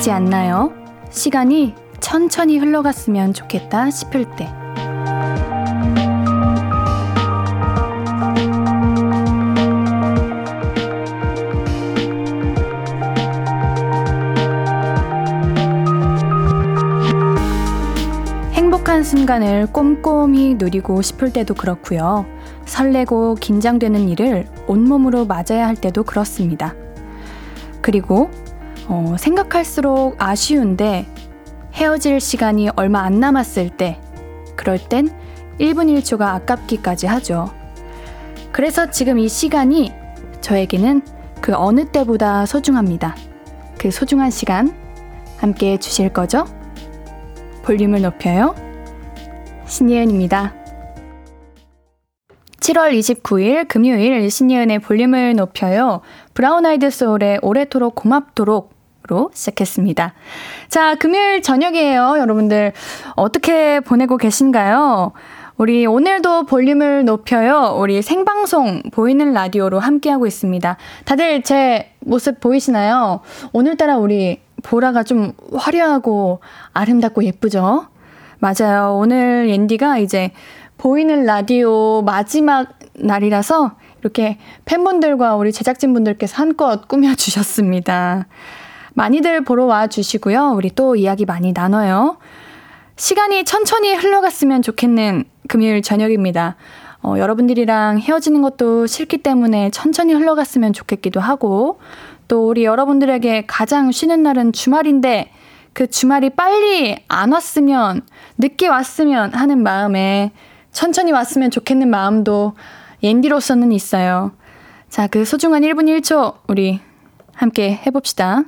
있지 않나요? 시간이 천천히 흘러갔으면 좋겠다 싶을 때. 행복한 순간을 꼼꼼히 누리고 싶을 때도 그렇고요. 설레고 긴장되는 일을 온몸으로 맞아야 할 때도 그렇습니다. 그리고 어, 생각할수록 아쉬운데 헤어질 시간이 얼마 안 남았을 때 그럴 땐 1분 1초가 아깝기까지 하죠. 그래서 지금 이 시간이 저에게는 그 어느 때보다 소중합니다. 그 소중한 시간 함께 해주실 거죠? 볼륨을 높여요. 신예은입니다. 7월 29일 금요일 신예은의 볼륨을 높여요. 브라운 아이드 소울의 오래도록 고맙도록으로 시작했습니다. 자, 금요일 저녁이에요. 여러분들 어떻게 보내고 계신가요? 우리 오늘도 볼륨을 높여요. 우리 생방송 보이는 라디오로 함께하고 있습니다. 다들 제 모습 보이시나요? 오늘따라 우리 보라가 좀 화려하고 아름답고 예쁘죠? 맞아요. 오늘 옌디가 이제 보이는 라디오 마지막 날이라서 이렇게 팬분들과 우리 제작진분들께서 한껏 꾸며주셨습니다. 많이들 보러 와 주시고요. 우리 또 이야기 많이 나눠요. 시간이 천천히 흘러갔으면 좋겠는 금요일 저녁입니다. 어, 여러분들이랑 헤어지는 것도 싫기 때문에 천천히 흘러갔으면 좋겠기도 하고, 또 우리 여러분들에게 가장 쉬는 날은 주말인데, 그 주말이 빨리 안 왔으면, 늦게 왔으면 하는 마음에 천천히 왔으면 좋겠는 마음도 옌디로서는 있어요. 자, 그 소중한 1분 1초 우리 함께 해봅시다.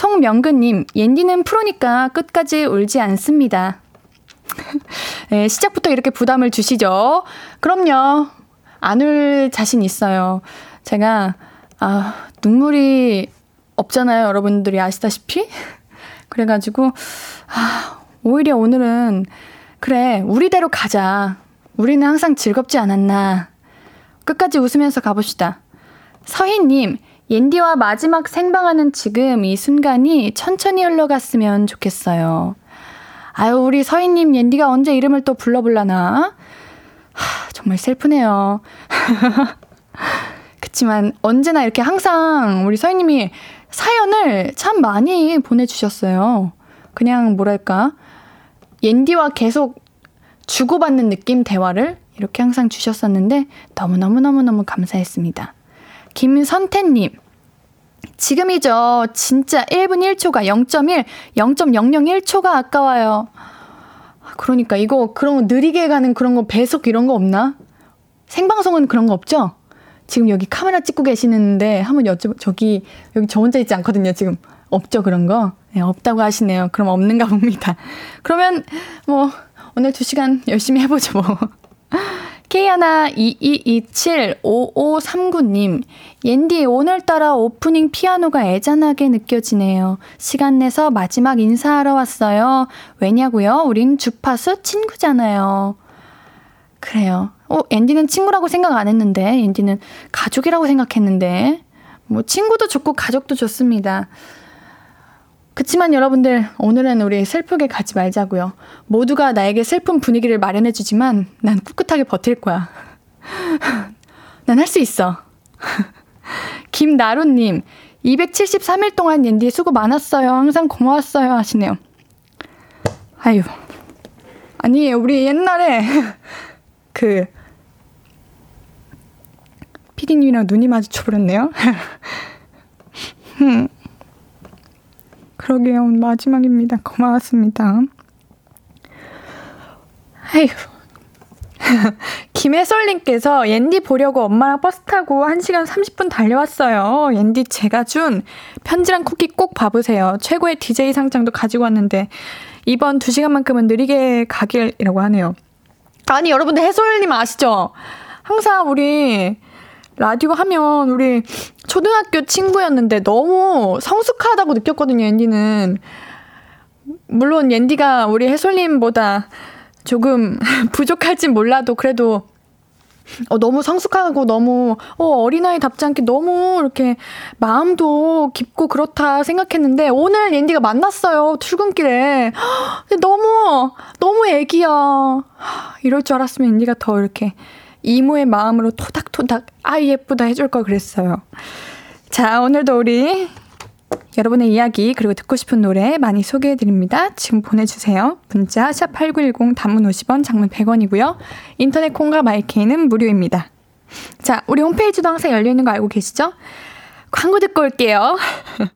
송명근님, 옌디는 프로니까 끝까지 울지 않습니다. 네, 시작부터 이렇게 부담을 주시죠. 그럼요. 안 울 자신 있어요. 제가, 아, 눈물이 없잖아요. 여러분들이 아시다시피. 그래가지고, 아, 오히려 오늘은, 그래, 우리대로 가자. 우리는 항상 즐겁지 않았나. 끝까지 웃으면서 가봅시다. 서희님, 옌디와 마지막 생방하는 지금 이 순간이 천천히 흘러갔으면 좋겠어요. 아유, 우리 서희님, 옌디가 언제 이름을 또 불러볼라나? 하, 정말 슬프네요. 그치만 언제나 이렇게 항상 우리 서희님이 사연을 참 많이 보내주셨어요. 그냥 뭐랄까, 옌디와 계속 주고받는 느낌 대화를 이렇게 항상 주셨었는데 너무너무너무너무 감사했습니다. 김선태님, 지금이죠. 진짜 1분 1초가 0.1, 0.001초가 아까워요. 그러니까 이거 그런 거 느리게 가는 그런 거 배속 이런 거 없나? 생방송은 그런 거 없죠? 지금 여기 카메라 찍고 계시는데 한번 여쭤 저기 여기 저 혼자 있지 않거든요. 지금 없죠 그런 거? 네, 없다고 하시네요. 그럼 없는가 봅니다. 그러면 뭐 오늘 2시간 열심히 해보죠, 뭐. K122275539님, 옌디, 오늘따라 오프닝 피아노가 애잔하게 느껴지네요. 시간 내서 마지막 인사하러 왔어요. 왜냐고요? 우린 주파수 친구잖아요. 그래요. 어, 앤디는 친구라고 생각 안 했는데, 앤디는 가족이라고 생각했는데, 뭐, 친구도 좋고 가족도 좋습니다. 그치만 여러분들, 오늘은 우리 슬프게 가지 말자고요. 모두가 나에게 슬픈 분위기를 마련해주지만 난 꿋꿋하게 버틸 거야. 난 할 수 있어. 김나루님, 273일 동안 옌디 수고 많았어요. 항상 고마웠어요. 하시네요. 아유. 아니, 우리 옛날에 그, 피디님이랑 눈이 마주쳐버렸네요. 그러게요. 마지막입니다. 고마웠습니다. 아휴. 김혜솔님께서 옌디 보려고 엄마랑 버스 타고 1시간 30분 달려왔어요. 옌디 제가 준 편지랑 쿠키 꼭 봐보세요. 최고의 DJ 상장도 가지고 왔는데 이번 2시간만큼은 느리게 가길이라고 하네요. 아니 여러분들 해솔님 아시죠? 항상 우리 라디오 하면 우리 초등학교 친구였는데 너무 성숙하다고 느꼈거든요, 앤디는. 물론 앤디가 우리 해솔님보다 조금 부족할진 몰라도 그래도 어, 너무 성숙하고 너무 어, 어린아이 답지 않게 너무 이렇게 마음도 깊고 그렇다 생각했는데 오늘 옌디가 만났어요. 출근길에. 너무 너무 애기야. 이럴 줄 알았으면 옌디가 더 이렇게 이모의 마음으로 토닥토닥 아이 예쁘다 해줄 걸 그랬어요. 자, 오늘도 우리 여러분의 이야기 그리고 듣고 싶은 노래 많이 소개해 드립니다. 지금 보내주세요. 문자 샵 8910 단문 50원 장문 100원이고요. 인터넷 콩과 마이케이는 무료입니다. 자, 우리 홈페이지도 항상 열려있는 거 알고 계시죠? 광고 듣고 올게요.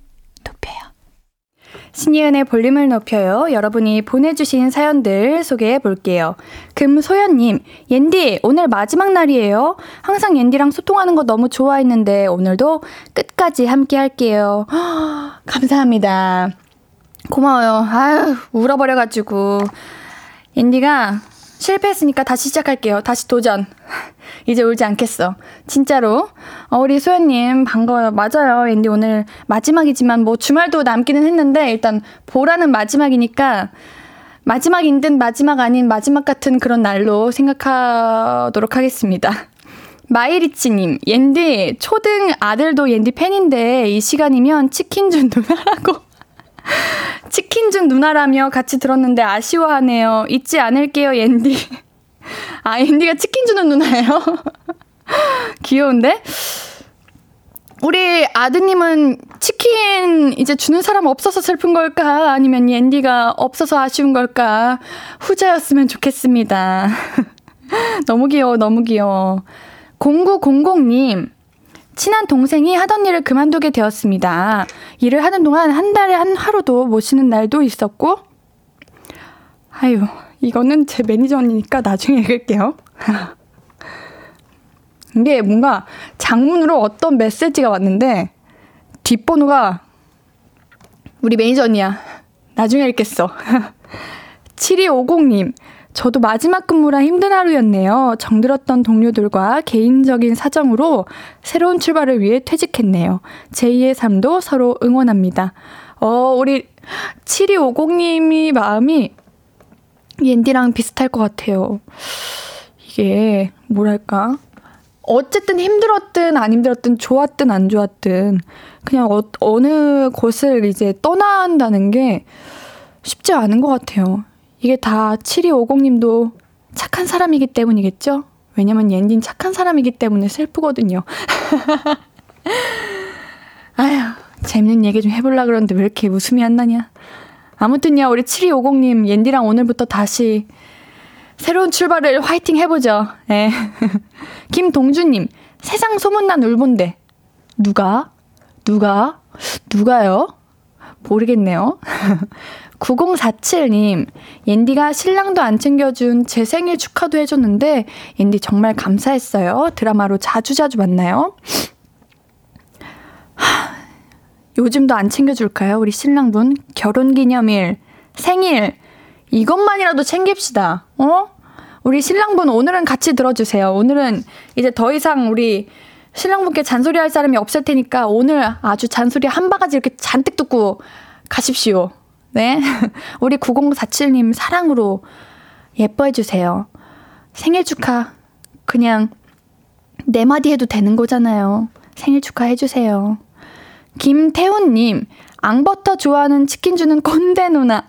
신예은의 볼륨을 높여요. 여러분이 보내주신 사연들 소개해 볼게요. 금소연님, 옌디, 오늘 마지막 날이에요. 항상 옌디랑 소통하는 거 너무 좋아했는데, 오늘도 끝까지 함께 할게요. 감사합니다. 고마워요. 아유, 울어버려가지고. 옌디가 실패했으니까 다시 시작할게요. 다시 도전. 이제 울지 않겠어. 진짜로. 어, 우리 소연님, 반가워요. 맞아요. 앤디 오늘 마지막이지만 뭐 주말도 남기는 했는데 일단 보라는 마지막이니까 마지막인 듯 마지막 아닌 마지막 같은 그런 날로 생각하도록 하겠습니다. 마이리치님, 옌디, 초등 아들도 옌디 팬인데 이 시간이면 치킨 준 누나라고. 치킨 중 누나라며 같이 들었는데 아쉬워하네요. 잊지 않을게요, 옌디. 아, 옌디가 치킨 주는 누나예요? 귀여운데? 우리 아드님은 치킨 이제 주는 사람 없어서 슬픈 걸까? 아니면 옌디가 없어서 아쉬운 걸까? 후자였으면 좋겠습니다. 너무 귀여워, 너무 귀여워. 0900님, 친한 동생이 하던 일을 그만두게 되었습니다. 일을 하는 동안 한 달에 한 하루도 못 쉬는 날도 있었고, 아유, 이거는 제 매니저 언니니까 나중에 읽을게요. 이게 뭔가 장문으로 어떤 메시지가 왔는데, 뒷번호가 우리 매니저 언니야. 나중에 읽겠어. 7250님, 저도 마지막 근무라 힘든 하루였네요. 정들었던 동료들과 개인적인 사정으로 새로운 출발을 위해 퇴직했네요. 제2의 삶도 서로 응원합니다. 어, 우리 7250님이 마음이 옌디랑 비슷할 것 같아요. 이게, 뭐랄까. 어쨌든 힘들었든 안 힘들었든 좋았든 안 좋았든 그냥 어, 어느 곳을 이제 떠나야 한다는 게 쉽지 않은 것 같아요. 이게 다 7250님도 착한 사람이기 때문이겠죠? 왜냐면 옌딘 착한 사람이기 때문에 슬프거든요. 아휴, 재밌는 얘기 좀 해보려 그러는데 왜 이렇게 웃음이 안 나냐. 아무튼요, 우리 7250님, 옌디랑 오늘부터 다시 새로운 출발을 화이팅 해보죠. 예. 김동주님, 세상 소문난 울본데. 누가? 누가? 누가요? 모르겠네요. 9047님, 옌디가 신랑도 안 챙겨준 제 생일 축하도 해줬는데, 옌디 정말 감사했어요. 드라마로 자주자주 만나요. 하, 요즘도 안 챙겨줄까요? 우리 신랑분? 결혼 기념일, 생일, 이것만이라도 챙깁시다. 어? 우리 신랑분 오늘은 같이 들어주세요. 오늘은 이제 더 이상 우리 신랑분께 잔소리 할 사람이 없을 테니까 오늘 아주 잔소리 한 바가지 이렇게 잔뜩 듣고 가십시오. 네. 우리 9047님 사랑으로 예뻐해주세요. 생일 축하. 그냥 네 마디 해도 되는 거잖아요. 생일 축하해주세요. 김태훈님, 앙버터 좋아하는 치킨 주는 꼰대 누나.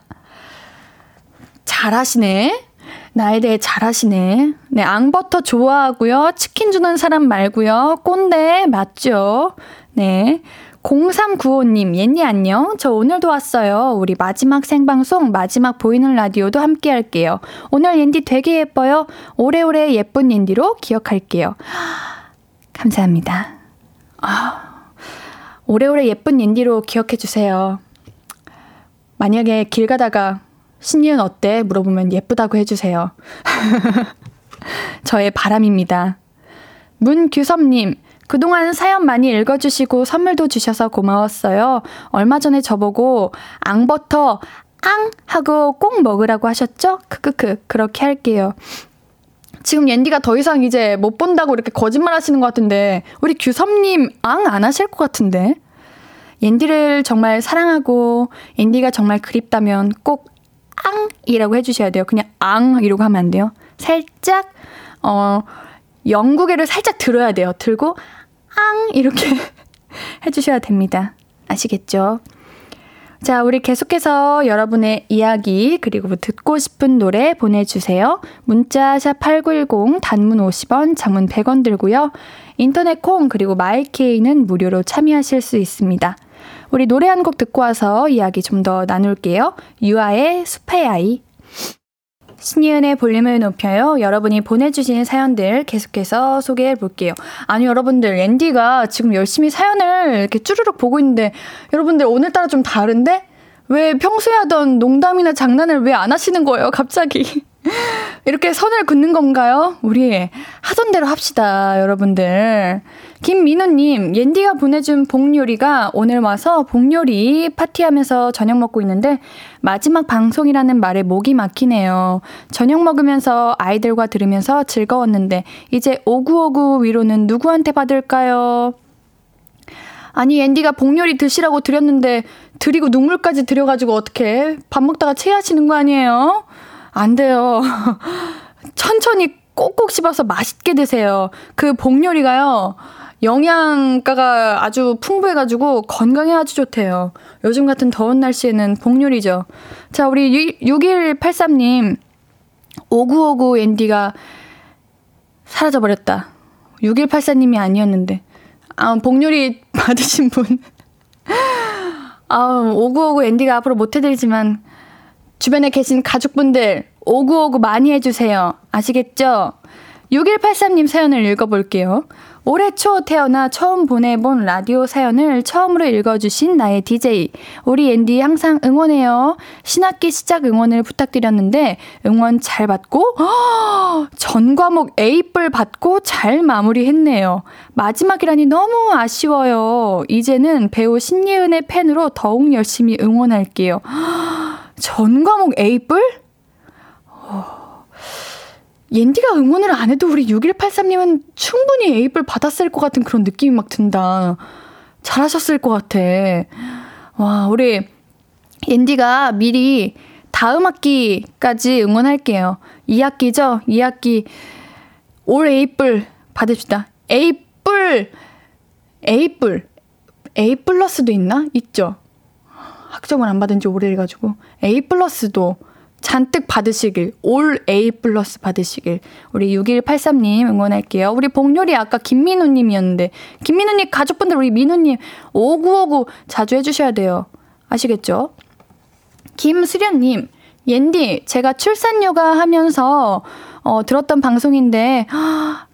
잘하시네. 나에 대해 잘하시네. 네, 앙버터 좋아하고요. 치킨 주는 사람 말고요. 꼰대 맞죠? 네. 0395님, 옌니 안녕. 저 오늘도 왔어요. 우리 마지막 생방송, 마지막 보이는 라디오도 함께 할게요. 오늘 옌디 되게 예뻐요. 오래오래 예쁜 옌디로 기억할게요. 감사합니다. 아, 오래오래 예쁜 옌디로 기억해주세요. 만약에 길 가다가 신이은 어때? 물어보면 예쁘다고 해주세요. 저의 바람입니다. 문규섭님, 그동안 사연 많이 읽어주시고 선물도 주셔서 고마웠어요. 얼마 전에 저보고 앙버터 앙! 하고 꼭 먹으라고 하셨죠? 크크크. 그렇게 할게요. 지금 옌디가 더 이상 이제 못 본다고 이렇게 거짓말 하시는 것 같은데, 우리 규섭님 앙 안 하실 것 같은데? 옌디를 정말 사랑하고, 옌디가 정말 그립다면 꼭 앙이라고 해주셔야 돼요. 그냥 앙 이러고 하면 안 돼요. 살짝, 어, 영국애를 살짝 들어야 돼요. 들고, 앙! 이렇게 해주셔야 됩니다. 아시겠죠? 자, 우리 계속해서 여러분의 이야기, 그리고 뭐 듣고 싶은 노래 보내주세요. 문자 샵 8910 단문 50원, 장문 100원 들고요. 인터넷 콩, 그리고 마이케이는 무료로 참여하실 수 있습니다. 우리 노래 한 곡 듣고 와서 이야기 좀 더 나눌게요. 유아의 숲의 아이. 신이은의 볼륨을 높여요. 여러분이 보내주신 사연들 계속해서 소개해 볼게요. 아니, 여러분들, 앤디가 지금 열심히 사연을 이렇게 쭈르륵 보고 있는데, 여러분들 오늘따라 좀 다른데? 왜 평소에 하던 농담이나 장난을 왜 안 하시는 거예요, 갑자기? 이렇게 선을 긋는 건가요? 우리 하던 대로 합시다, 여러분들. 김민우님, 옌디가 보내준 복요리가 오늘 와서 복요리 파티하면서 저녁 먹고 있는데 마지막 방송이라는 말에 목이 막히네요. 저녁 먹으면서 아이들과 들으면서 즐거웠는데 이제 오구오구 위로는 누구한테 받을까요? 아니, 앤디가 복요리 드시라고 드렸는데 드리고 눈물까지 드려가지고 어떻게 밥 먹다가 체하시는 거 아니에요? 안 돼요. 천천히 꼭꼭 씹어서 맛있게 드세요. 그 복요리가요. 영양가가 아주 풍부해가지고 건강에 아주 좋대요. 요즘 같은 더운 날씨에는 복요리죠. 자, 우리 6183님. 5959 앤디가 사라져버렸다. 6184님이 아니었는데. 아, 복요리 받으신 분. 아, 5959 앤디가 앞으로 못해드리지만, 주변에 계신 가족분들, 5959 많이 해주세요. 아시겠죠? 6183님 사연을 읽어볼게요. 올해 초 태어나 처음 보내본 라디오 사연을 처음으로 읽어주신 나의 DJ. 우리 앤디 항상 응원해요. 신학기 시작 응원을 부탁드렸는데 응원 잘 받고 허, 전 과목 A뿔 받고 잘 마무리했네요. 마지막이라니 너무 아쉬워요. 이제는 배우 신예은의 팬으로 더욱 열심히 응원할게요. 허, 전 과목 A뿔? 어. 옌디가 응원을 안 해도 우리 6183님은 충분히 에이플 받았을 것 같은 그런 느낌이 막 든다. 잘하셨을 것 같아. 와, 우리 옌디가 미리 다음 학기까지 응원할게요. 2학기죠? 2학기 올 에이플 받읍시다. 에이플! 에이플! A 플러스도 있나? 있죠. 학점을 안 받은 지 오래돼가지고. A 플러스도 잔뜩 받으시길, 올 A 플러스 받으시길, 우리 6183님 응원할게요. 우리 복요리 아까 김민우님이었는데, 김민우님 가족분들 우리 민우님 5959 자주 해주셔야 돼요. 아시겠죠? 김수련님, 옌디, 제가 출산 요가 하면서 어, 들었던 방송인데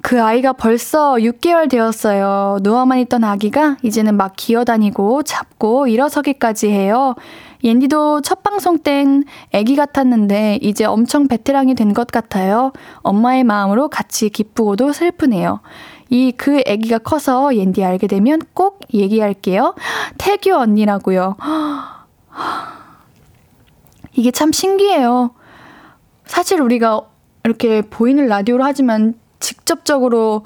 그 아이가 벌써 6개월 되었어요. 누워만 있던 아기가 이제는 막 기어다니고 잡고 일어서기까지 해요. 옌디도 첫 방송 땐 아기 같았는데 이제 엄청 베테랑이 된 것 같아요. 엄마의 마음으로 같이 기쁘고도 슬프네요. 이 그 아기가 커서 옌디 알게 되면 꼭 얘기할게요. 태규 언니라고요. 이게 참 신기해요. 사실 우리가 이렇게 보이는 라디오로 하지만 직접적으로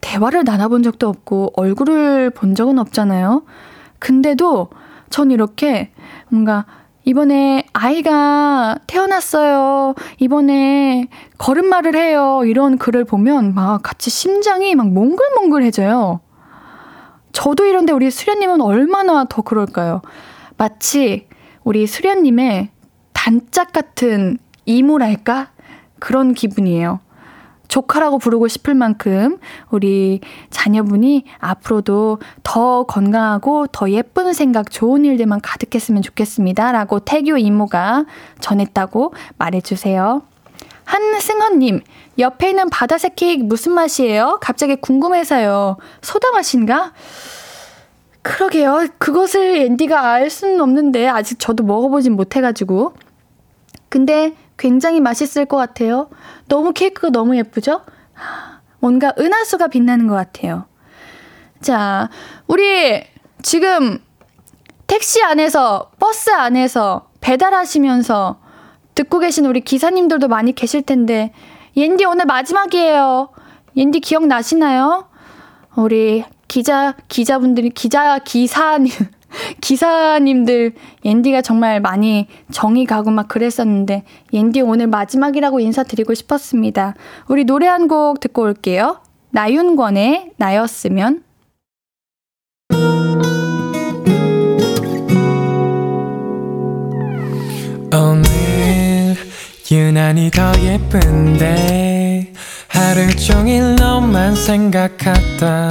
대화를 나눠본 적도 없고 얼굴을 본 적은 없잖아요. 근데도 전 이렇게 뭔가 이번에 아이가 태어났어요. 이번에 걸음마를 해요. 이런 글을 보면 막 같이 심장이 막 몽글몽글해져요. 저도 이런데 우리 수련님은 얼마나 더 그럴까요? 마치 우리 수련님의 단짝 같은 이모랄까? 그런 기분이에요. 조카라고 부르고 싶을 만큼 우리 자녀분이 앞으로도 더 건강하고 더 예쁜 생각, 좋은 일들만 가득했으면 좋겠습니다. 라고 태교 이모가 전했다고 말해주세요. 한승헌님, 옆에 있는 바다색 케이크 무슨 맛이에요? 갑자기 궁금해서요. 소다 맛인가? 그러게요. 그것을 앤디가 알 수는 없는데, 아직 저도 먹어보진 못해가지고. 근데 굉장히 맛있을 것 같아요. 너무 케이크가 너무 예쁘죠? 뭔가 은하수가 빛나는 것 같아요. 자, 우리 지금 택시 안에서, 버스 안에서 배달하시면서 듣고 계신 우리 기사님들도 많이 계실 텐데, 옌디 오늘 마지막이에요. 옌디 기억나시나요? 우리 기자, 기자분들이, 기자, 기사님, 기사님들, 옌디가 정말 많이 정이 가고 막 그랬었는데, 옌디 오늘 마지막이라고 인사드리고 싶었습니다. 우리 노래 한 곡 듣고 올게요. 나윤권의 나였으면. 오늘 유난히 더 예쁜데 하루 종일 너만 생각하다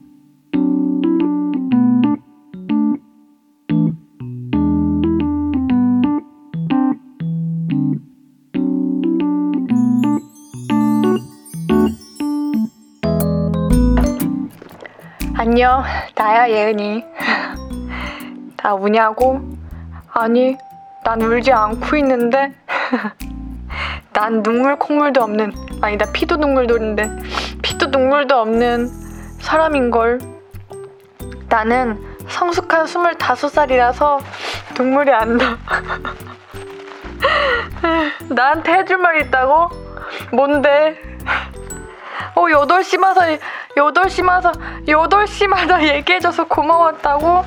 안녕, 나야, 예은이. 나 우냐고? 아니, 난 울지 않고 있는데. 난 눈물 콧물도 없는 아니 나 피도 눈물도 없는데 피도 눈물도 없는 사람인걸 나는 성숙한 25살이라서 눈물이 안 나. 나한테 해줄 말 있다고? 뭔데? 어, 8시마다, 8시마다, 8시마다 얘기해줘서 고마웠다고?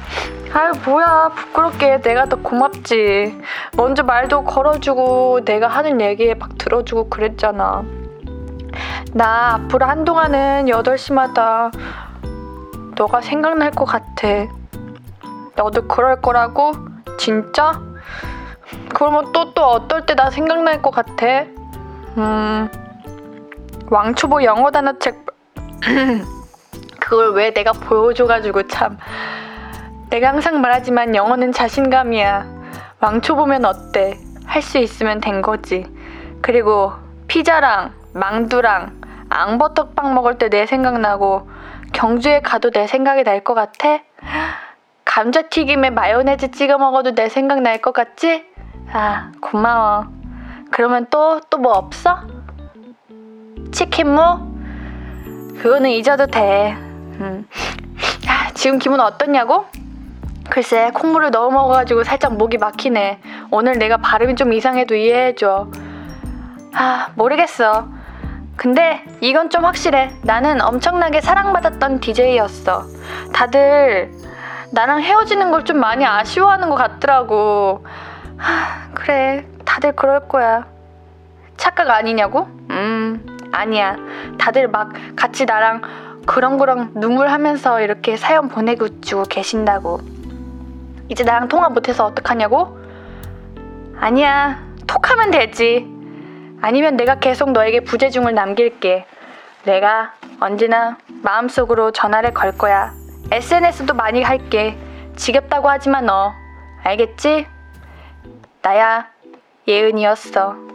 아유, 뭐야. 부끄럽게 내가 더 고맙지. 먼저 말도 걸어주고, 내가 하는 얘기에 막 들어주고 그랬잖아. 나 앞으로 한동안은 8시마다 너가 생각날 것 같아. 너도 그럴 거라고? 진짜? 그러면 또, 또 어떨 때 나 생각날 것 같아? 음, 왕초보 영어 단어책, 그걸 왜 내가 보여줘가지고 참. 내가 항상 말하지만 영어는 자신감이야. 왕초 보면 어때? 할 수 있으면 된 거지. 그리고 피자랑 망두랑 앙버터빵 먹을 때 내 생각나고 경주에 가도 내 생각이 날 것 같아? 감자튀김에 마요네즈 찍어 먹어도 내 생각 날 것 같지? 아, 고마워. 그러면 또, 또 뭐 없어? 치킨무? 그거는 잊어도 돼. 음. 아, 지금 기분 어떻냐고? 글쎄, 콩물을 너무 먹어가지고 살짝 목이 막히네. 오늘 내가 발음이 좀 이상해도 이해해줘. 아, 모르겠어. 근데 이건 좀 확실해. 나는 엄청나게 사랑받았던 DJ였어. 다들 나랑 헤어지는 걸 좀 많이 아쉬워하는 것 같더라고. 하, 그래, 다들 그럴 거야. 착각 아니냐고? 음, 아니야. 다들 막 같이 나랑 그렁그렁 눈물 하면서 이렇게 사연 보내고 주고 계신다고. 이제 나랑 통화 못해서 어떡하냐고? 아니야. 톡하면 되지. 아니면 내가 계속 너에게 부재중을 남길게. 내가 언제나 마음속으로 전화를 걸 거야. SNS도 많이 할게. 지겹다고 하지 마, 너. 알겠지? 나야, 예은이었어.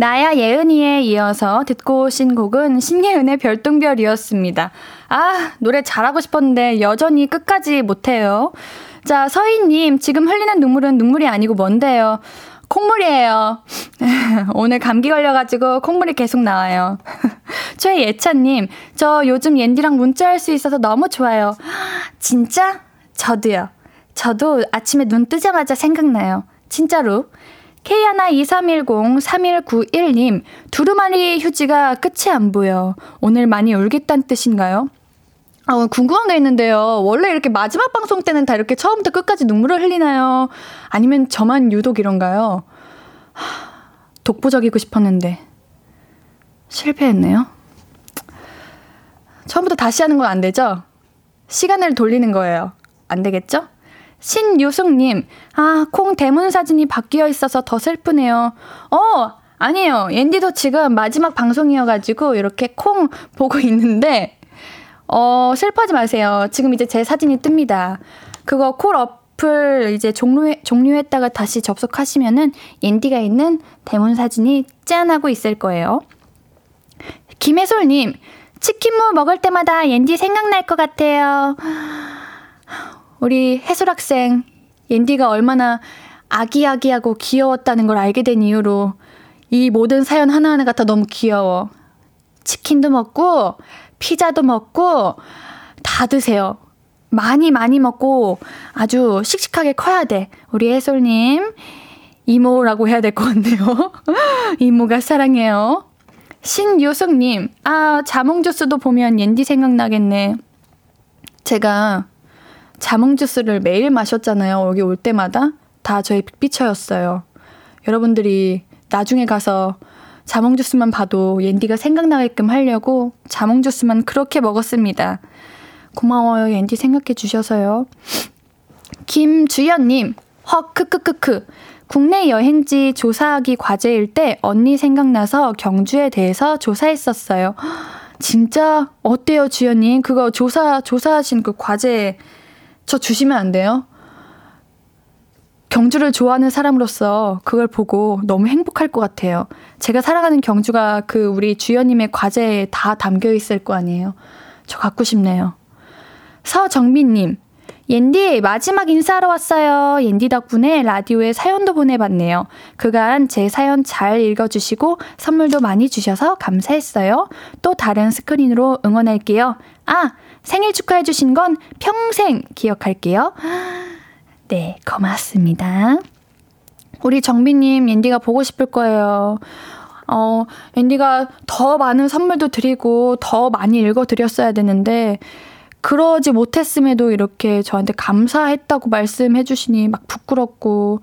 나야 예은이에 이어서 듣고 오신 곡은 신예은의 별똥별이었습니다. 아, 노래 잘하고 싶었는데 여전히 끝까지 못해요. 자, 서희님, 지금 흘리는 눈물은 눈물이 아니고 뭔데요? 콩물이에요. 오늘 감기 걸려가지고 콩물이 계속 나와요. 최예찬님, 저 요즘 옌디랑 문자할 수 있어서 너무 좋아요. 진짜? 저도요. 저도 아침에 눈 뜨자마자 생각나요. 진짜로. K123103191님, 두루마리 휴지가 끝이 안 보여. 오늘 많이 울겠다는 뜻인가요? 아, 궁금한 게 있는데요. 원래 이렇게 마지막 방송 때는 다 이렇게 처음부터 끝까지 눈물을 흘리나요? 아니면 저만 유독 이런가요? 독보적이고 싶었는데 실패했네요. 처음부터 다시 하는 건 안 되죠? 시간을 돌리는 거예요. 안 되겠죠? 신유숙님, 아, 콩 대문 사진이 바뀌어 있어서 더 슬프네요. 어, 아니에요. 앤디도 지금 마지막 방송이어가지고 이렇게 콩 보고 있는데, 어, 슬퍼하지 마세요. 지금 이제 제 사진이 뜹니다. 그거 콜 어플 이제 종료해, 종료했다가 다시 접속하시면은 앤디가 있는 대문 사진이 짠 하고 있을 거예요. 김혜솔님, 치킨무 먹을 때마다 옌디 생각날 것 같아요. 우리 해솔 학생, 옌디가 얼마나 아기아기하고 귀여웠다는 걸 알게 된 이후로 이 모든 사연 하나하나가 다 너무 귀여워. 치킨도 먹고, 피자도 먹고, 다 드세요. 많이 많이 먹고 아주 씩씩하게 커야 돼. 우리 해솔님, 이모라고 해야 될 것 같네요. 이모가 사랑해요. 신유숙님, 아, 자몽주스도 보면 옌디 생각나겠네. 제가 자몽 주스를 매일 마셨잖아요. 여기 올 때마다. 다 저희 빅피처였어요. 여러분들이 나중에 가서 자몽 주스만 봐도 옌디가 생각나게끔 하려고 자몽 주스만 그렇게 먹었습니다. 고마워요. 옌디 생각해 주셔서요. 김주연님, 헉, 크크크크. 국내 여행지 조사하기 과제일 때 언니 생각나서 경주에 대해서 조사했었어요. 진짜 어때요, 주연님? 그거 조사 조사하신 그 과제 저 주시면 안 돼요? 경주를 좋아하는 사람으로서 그걸 보고 너무 행복할 것 같아요. 제가 살아가는 경주가 그 우리 주연님의 과제에 다 담겨 있을 거 아니에요. 저 갖고 싶네요. 서정민님, 옌디 마지막 인사하러 왔어요. 옌디 덕분에 라디오에 사연도 보내봤네요. 그간 제 사연 잘 읽어주시고 선물도 많이 주셔서 감사했어요. 또 다른 스크린으로 응원할게요. 아 생일 축하해 주신 건 평생 기억할게요. 네 고맙습니다. 우리 정비님 옌디가 보고 싶을 거예요. 어, 앤디가 더 많은 선물도 드리고 더 많이 읽어드렸어야 되는데 그러지 못했음에도 이렇게 저한테 감사했다고 말씀해 주시니 막 부끄럽고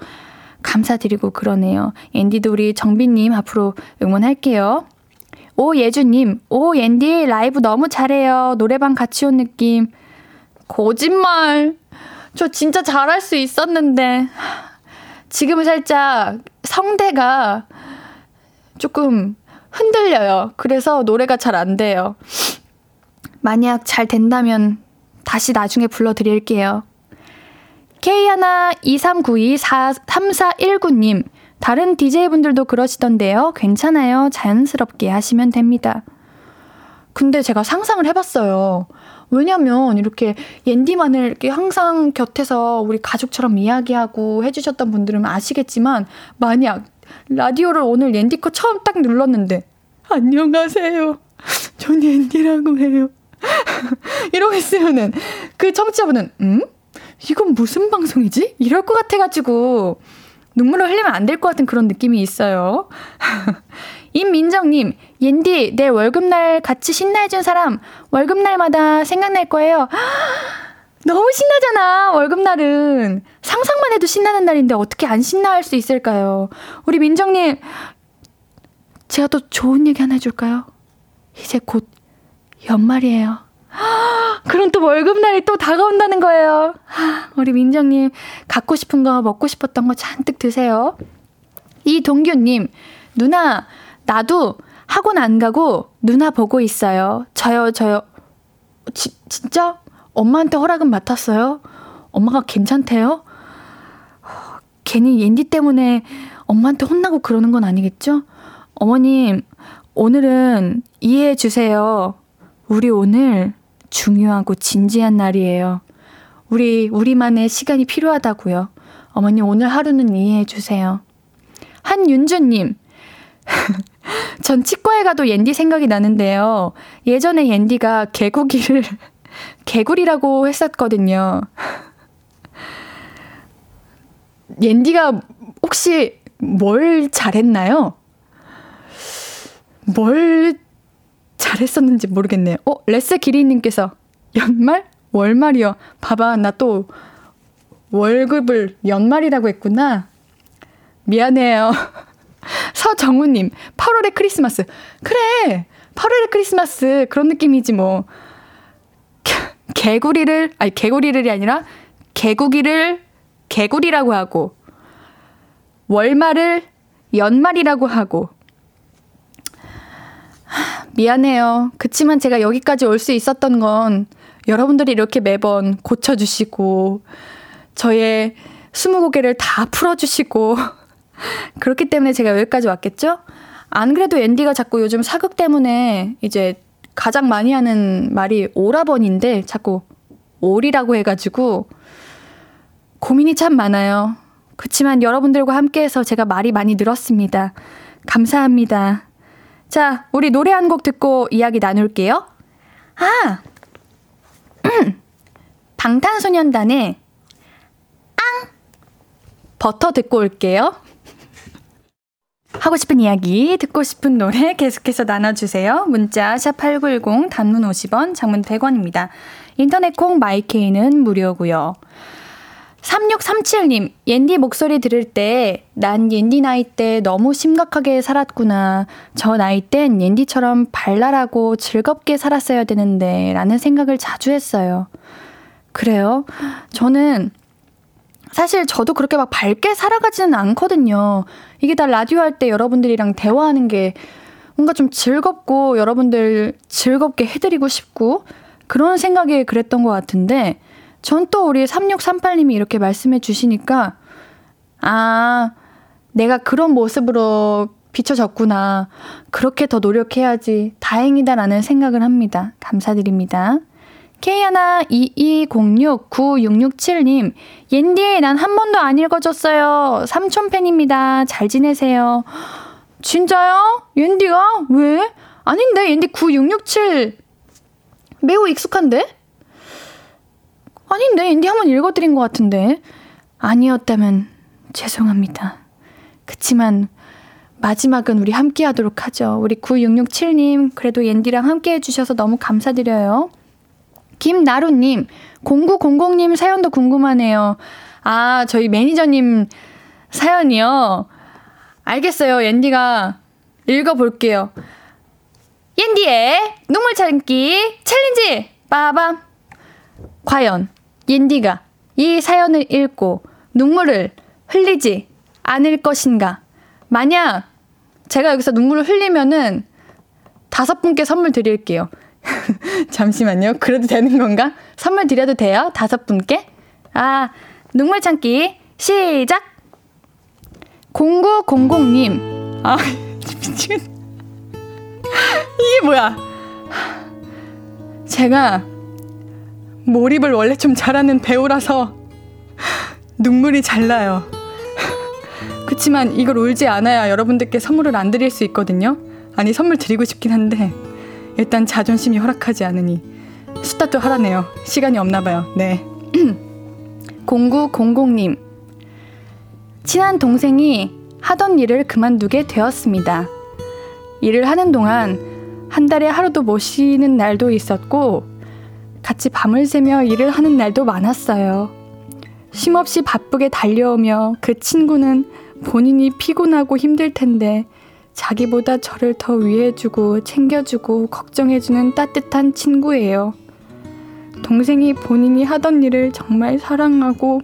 감사드리고 그러네요. 앤디도 우리 정빈님 앞으로 응원할게요. 오예주님, 오 앤디 라이브 너무 잘해요. 노래방 같이 온 느낌. 거짓말. 저 진짜 잘할 수 있었는데 지금은 살짝 성대가 조금 흔들려요. 그래서 노래가 잘 안 돼요. 만약 잘 된다면 다시 나중에 불러드릴게요. K12392-3419님, 다른 DJ분들도 그러시던데요. 괜찮아요. 자연스럽게 하시면 됩니다. 근데 제가 상상을 해봤어요. 왜냐면 이렇게 옌디만을 이렇게 항상 곁에서 우리 가족처럼 이야기하고 해주셨던 분들은 아시겠지만, 만약 라디오를 오늘 옌디 거 처음 딱 눌렀는데, 안녕하세요. 전 옌디라고 해요. 이러고 있으면은 그 청취자분은 음? 이건 무슨 방송이지? 이럴 것 같아가지고 눈물을 흘리면 안 될 것 같은 그런 느낌이 있어요. 임민정님, 옌디, 내 월급날 같이 신나해준 사람, 월급날마다 생각날 거예요. 너무 신나잖아, 월급날은. 상상만 해도 신나는 날인데 어떻게 안 신나할 수 있을까요? 우리 민정님, 제가 또 좋은 얘기 하나 해줄까요? 이제 곧 연말이에요. 그럼 또 월급날이 또 다가온다는 거예요. 우리 민정님, 갖고 싶은 거, 먹고 싶었던 거 잔뜩 드세요. 이동규님, 누나, 나도 학원 안 가고 누나 보고 있어요. 저요, 저요. 지, 진짜? 엄마한테 허락은 맡았어요? 엄마가 괜찮대요? 괜히 옌디 때문에 엄마한테 혼나고 그러는 건 아니겠죠? 어머님, 오늘은 이해해 주세요. 우리 오늘 중요하고 진지한 날이에요. 우리, 우리만의 시간이 필요하다고요. 어머니 오늘 하루는 이해해 주세요. 한윤주님. 전 치과에 가도 옌디 생각이 나는데요. 예전에 옌디가 개구리를 개구리라고 했었거든요. 옌디가 혹시 뭘 잘했나요? 뭘 잘했었는지 모르겠네요. 어, 레스 기리님께서 연말? 월말이요. 봐봐, 나 또 월급을 연말이라고 했구나. 미안해요. 서정우님, 8월의 크리스마스. 그래! 8월의 크리스마스. 그런 느낌이지, 뭐. 개구리를, 아니, 개구리를이 아니라, 개구기를 개구리라고 하고, 월말을 연말이라고 하고, 미안해요. 그치만 제가 여기까지 올 수 있었던 건 여러분들이 이렇게 매번 고쳐주시고, 저의 스무 고개를 다 풀어주시고, 그렇기 때문에 제가 여기까지 왔겠죠? 안 그래도 앤디가 자꾸 요즘 사극 때문에 이제 가장 많이 하는 말이 오라버니인데 자꾸 올이라고 해가지고 고민이 참 많아요. 그치만 여러분들과 함께해서 제가 말이 많이 늘었습니다. 감사합니다. 자, 우리 노래 한 곡 듣고 이야기 나눌게요. 아! 방탄소년단의 앙! 버터 듣고 올게요. 하고 싶은 이야기, 듣고 싶은 노래 계속해서 나눠주세요. 문자 샵8910 단문 50원, 장문 100원입니다. 인터넷 콩 마이케이는 무료고요. 3637님, 옌디 목소리 들을 때, 난 옌디 나이 때 너무 심각하게 살았구나. 저 나이 땐 옌디처럼 발랄하고 즐겁게 살았어야 되는데, 라는 생각을 자주 했어요. 그래요? 저는, 사실 저도 그렇게 막 밝게 살아가지는 않거든요. 이게 다 라디오 할 때 여러분들이랑 대화하는 게 뭔가 좀 즐겁고, 여러분들 즐겁게 해드리고 싶고, 그런 생각에 그랬던 것 같은데, 전 또 우리 3638님이 이렇게 말씀해 주시니까, 아, 내가 그런 모습으로 비춰졌구나. 그렇게 더 노력해야지. 다행이다라는 생각을 합니다. 감사드립니다. K122069667님, 옌디, 난 한 번도 안 읽어줬어요. 삼촌 팬입니다. 잘 지내세요. 진짜요? 옌디가? 왜? 아닌데, 옌디 9667 매우 익숙한데? 아닌데, 옌디 한번 읽어드린 것 같은데. 아니었다면 죄송합니다. 그치만 마지막은 우리 함께 하도록 하죠. 우리 9667님, 그래도 옌디랑 함께 해주셔서 너무 감사드려요. 김나루님, 0900님 사연도 궁금하네요. 아, 저희 매니저님 사연이요. 알겠어요. 옌디가 읽어볼게요. 옌디의 눈물 참기 챌린지! 빠밤! 과연 옌디가 이 사연을 읽고 눈물을 흘리지 않을 것인가? 만약 제가 여기서 눈물을 흘리면은 다섯 분께 선물 드릴게요. 잠시만요. 그래도 되는 건가? 선물 드려도 돼요? 다섯 분께? 아, 눈물 참기 시작! 0900님. 아, 미치겠 이게 뭐야? 제가 몰입을 원래 좀 잘하는 배우라서 눈물이 잘 나요. 그치만 이걸 울지 않아야 여러분들께 선물을 안 드릴 수 있거든요. 아니, 선물 드리고 싶긴 한데, 일단 자존심이 허락하지 않으니, 스타트 하라네요. 시간이 없나 봐요. 네. 0900님. 친한 동생이 하던 일을 그만두게 되었습니다. 일을 하는 동안 한 달에 하루도 못 쉬는 날도 있었고, 같이 밤을 새며 일을 하는 날도 많았어요. 쉼없이 바쁘게 달려오며 그 친구는 본인이 피곤하고 힘들 텐데 자기보다 저를 더 위해주고 챙겨주고 걱정해주는 따뜻한 친구예요. 동생이 본인이 하던 일을 정말 사랑하고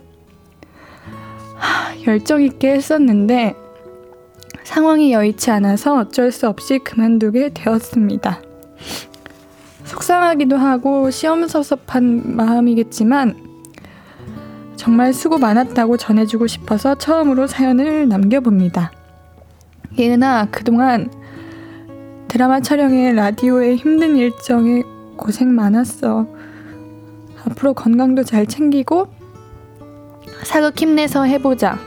하, 열정 있게 했었는데 상황이 여의치 않아서 어쩔 수 없이 그만두게 되었습니다. 속상하기도 하고 시험섭섭한 마음이겠지만 정말 수고 많았다고 전해주고 싶어서 처음으로 사연을 남겨봅니다. 예은아, 그동안 드라마 촬영에 라디오에 힘든 일정에 고생 많았어. 앞으로 건강도 잘 챙기고 사극 힘내서 해보자.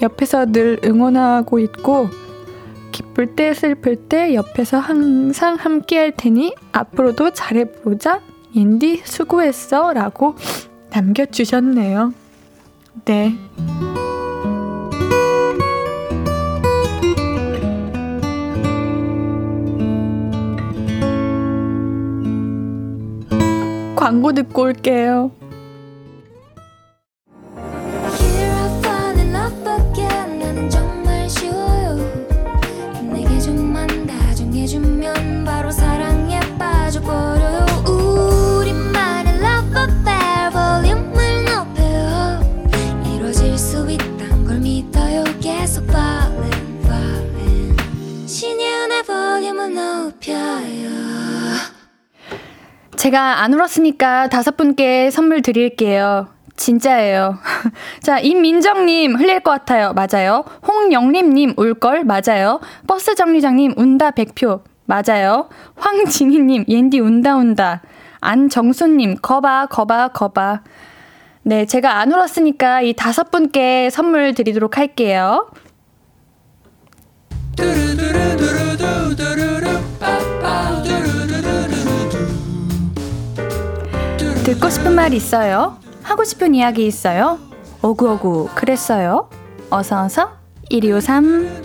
옆에서 늘 응원하고 있고 기쁠 때 슬플 때 옆에서 항상 함께 할 테니 앞으로도 잘해보자. 인디 수고했어. 라고 남겨주셨네요. 네. 광고 듣고 올게요. 제가 안 울었으니까 다섯 분께 선물 드릴게요. 진짜예요. 자, 임민정님, 흘릴 것 같아요. 맞아요. 홍영림님, 울걸. 맞아요. 버스 정류장님, 운다 100표. 맞아요. 황진희님, 옌디 운다, 운다. 안정수님, 거봐, 거봐, 거봐. 네, 제가 안 울었으니까 이 다섯 분께 선물 드리도록 할게요. 듣고 싶은 말 있어요? 하고 싶은 이야기 있어요? 오구오구 그랬어요? 어서어서 1253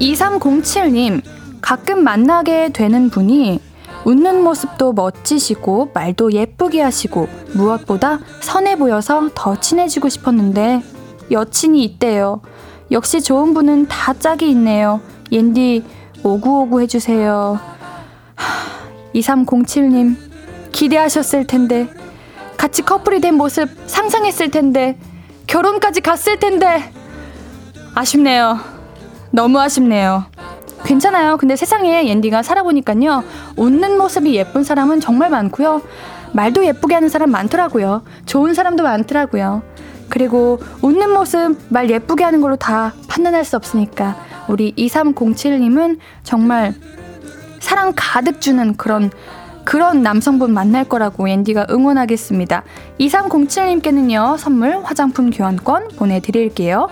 2307님 가끔 만나게 되는 분이 웃는 모습도 멋지시고 말도 예쁘게 하시고 무엇보다 선해 보여서 더 친해지고 싶었는데 여친이 있대요. 역시 좋은 분은 다 짝이 있네요. 옌디 오구오구 해주세요. 2307님, 기대하셨을 텐데, 같이 커플이 된 모습 상상했을 텐데, 결혼까지 갔을 텐데, 아쉽네요. 너무 아쉽네요. 괜찮아요. 근데 세상에 옌디가 살아보니까요. 웃는 모습이 예쁜 사람은 정말 많고요. 말도 예쁘게 하는 사람 많더라고요. 좋은 사람도 많더라고요. 그리고 웃는 모습, 말 예쁘게 하는 걸로 다 판단할 수 없으니까 우리 2307님은 정말 사랑 가득 주는 그런 그런 남성분 만날 거라고 앤디가 응원하겠습니다. 2307님께는요, 선물 화장품 교환권 보내드릴게요.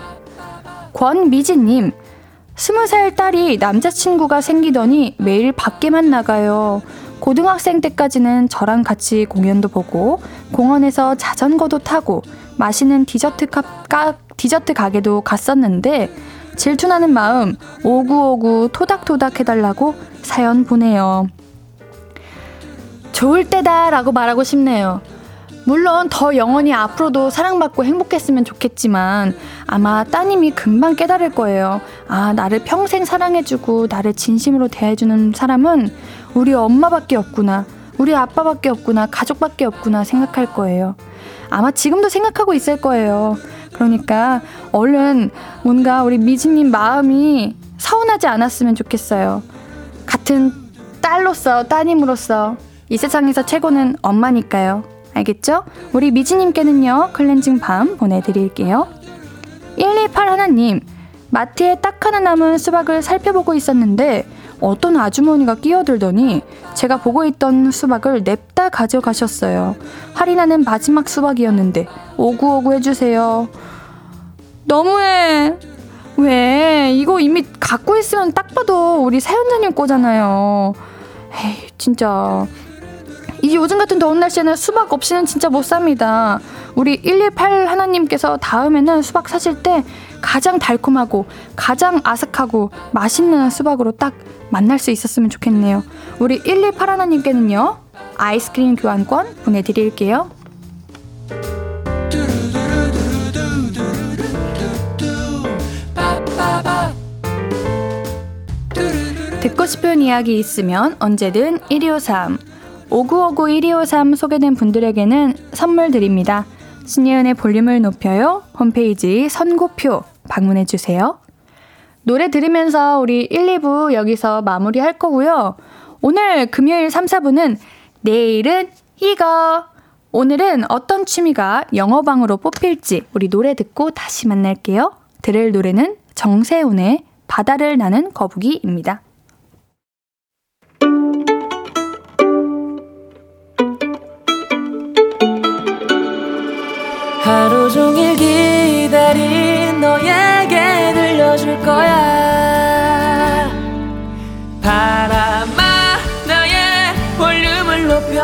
권미진님, 20살 딸이 남자친구가 생기더니 매일 밖에만 나가요. 고등학생 때까지는 저랑 같이 공연도 보고, 공원에서 자전거도 타고, 맛있는 디저트 가, 가, 디저트 가게도 갔었는데, 질투나는 마음 오구오구 토닥토닥 해달라고 사연 보내요. 좋을 때다 라고 말하고 싶네요. 물론 더 영원히 앞으로도 사랑받고 행복했으면 좋겠지만 아마 따님이 금방 깨달을 거예요. 아, 나를 평생 사랑해주고 나를 진심으로 대해주는 사람은 우리 엄마밖에 없구나. 우리 아빠밖에 없구나. 가족밖에 없구나 생각할 거예요. 아마 지금도 생각하고 있을 거예요. 그러니까 얼른 뭔가 우리 미진님 마음이 서운하지 않았으면 좋겠어요. 같은 딸로서, 따님으로서 이 세상에서 최고는 엄마니까요. 알겠죠? 우리 미지님께는요, 클렌징 밤 보내드릴게요. 128 하나님, 마트에 딱 하나 남은 수박을 살펴보고 있었는데, 어떤 아주머니가 끼어들더니 제가 보고 있던 수박을 냅다 가져가셨어요. 할인하는 마지막 수박이었는데 오구오구 해주세요. 너무해. 왜? 이거 이미 갖고 있으면 딱 봐도 우리 사연자님 거잖아요. 에이, 진짜. 이 요즘 같은 더운 날씨에는 수박 없이는 진짜 못 삽니다. 우리 118 하나님께서 다음에는 수박 사실 때 가장 달콤하고 가장 아삭하고 맛있는 수박으로 딱 만날 수 있었으면 좋겠네요. 우리 118 하나님께는요. 아이스크림 교환권 보내드릴게요. 듣고 싶은 이야기 있으면 언제든 1253 5959 1253 소개된 분들에게는 선물 드립니다. 신예은의 볼륨을 높여요. 홈페이지 선고표 방문해 주세요. 노래 들으면서 우리 1, 2부 여기서 마무리 할 거고요. 오늘 금요일 3, 4부는 내일은 이거. 오늘은 어떤 취미가 영어방으로 뽑힐지 우리 노래 듣고 다시 만날게요. 들을 노래는 정세훈의 바다를 나는 거북이입니다.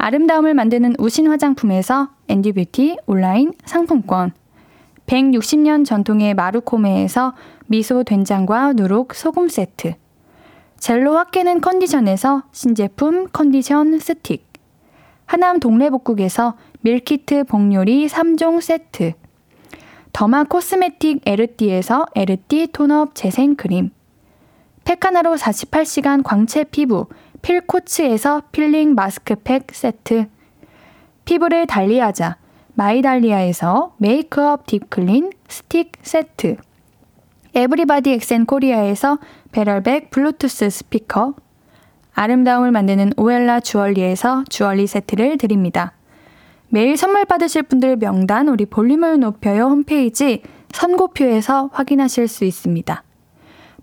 아름다움을 만드는 우신 화장품에서 앤디뷰티 온라인 상품권. 160년 전통의 마루코메에서 미소 된장과 누룩 소금 세트. 젤로 확 깨는 컨디션에서 신제품 컨디션 스틱. 하남 동래복국에서 밀키트 복요리 3종 세트. derma cosmetic 에르띠에서 에르띠 tone-up 재생크림. 팩하나로 48시간 광채 피부 필코츠에서 필링 마스크팩 세트. 피부를 달리하자 마이달리아에서 메이크업 deep clean 스틱 세트. 에브리바디 엑센 코리아에서 배럴백 블루투스 스피커. 아름다움을 만드는 오엘라 주얼리에서 주얼리 세트를 드립니다. 매일 선물 받으실 분들 명단 우리 볼륨을 높여요 홈페이지 선고표에서 확인하실 수 있습니다.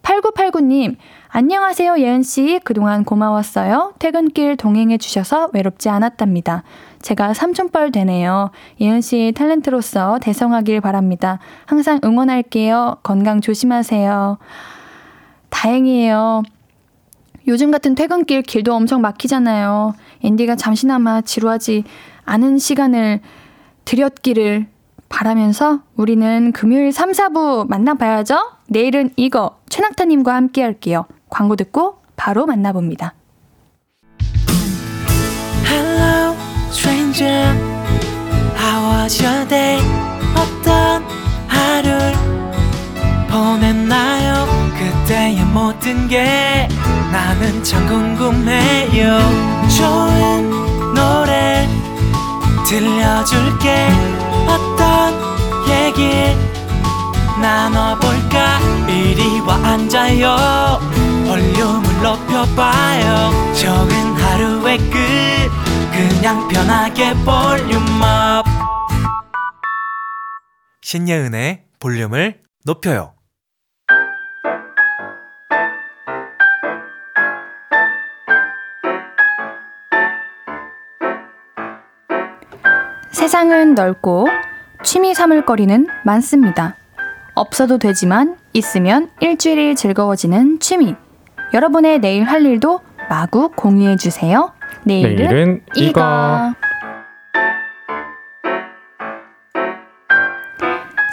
8989님, 안녕하세요, 예은씨. 그동안 고마웠어요. 퇴근길 동행해 주셔서 외롭지 않았답니다. 제가 삼촌뻘 되네요. 예은씨 탤런트로서 대성하길 바랍니다. 항상 응원할게요. 건강 조심하세요. 다행이에요. 요즘 같은 퇴근길 길도 엄청 막히잖아요. 앤디가 잠시나마 지루하지 않은 시간을 드렸기를 바라면서 우리는 금요일 3, 4부 만나봐야죠. 내일은 이거 최낙타님과 함께 할게요. 광고 듣고 바로 만나봅니다. Hello, stranger. How was your day? 어떤 하루를 보냈나요? 그때의 모든 게 나는 참 궁금해요. 좋은 노래 들려줄게. 어떤 얘기 나눠볼까? 이리 와 앉아요. 볼륨을 높여봐요. 적은 하루의 끝. 그냥 편하게 볼륨업. 신예은의 볼륨을 높여요. 세상은 넓고 취미 삼을 거리는 많습니다. 없어도 되지만 있으면 일주일이 즐거워지는 취미. 여러분의 내일 할 일도 마구 공유해 주세요. 내일은, 내일은 이거. 이거.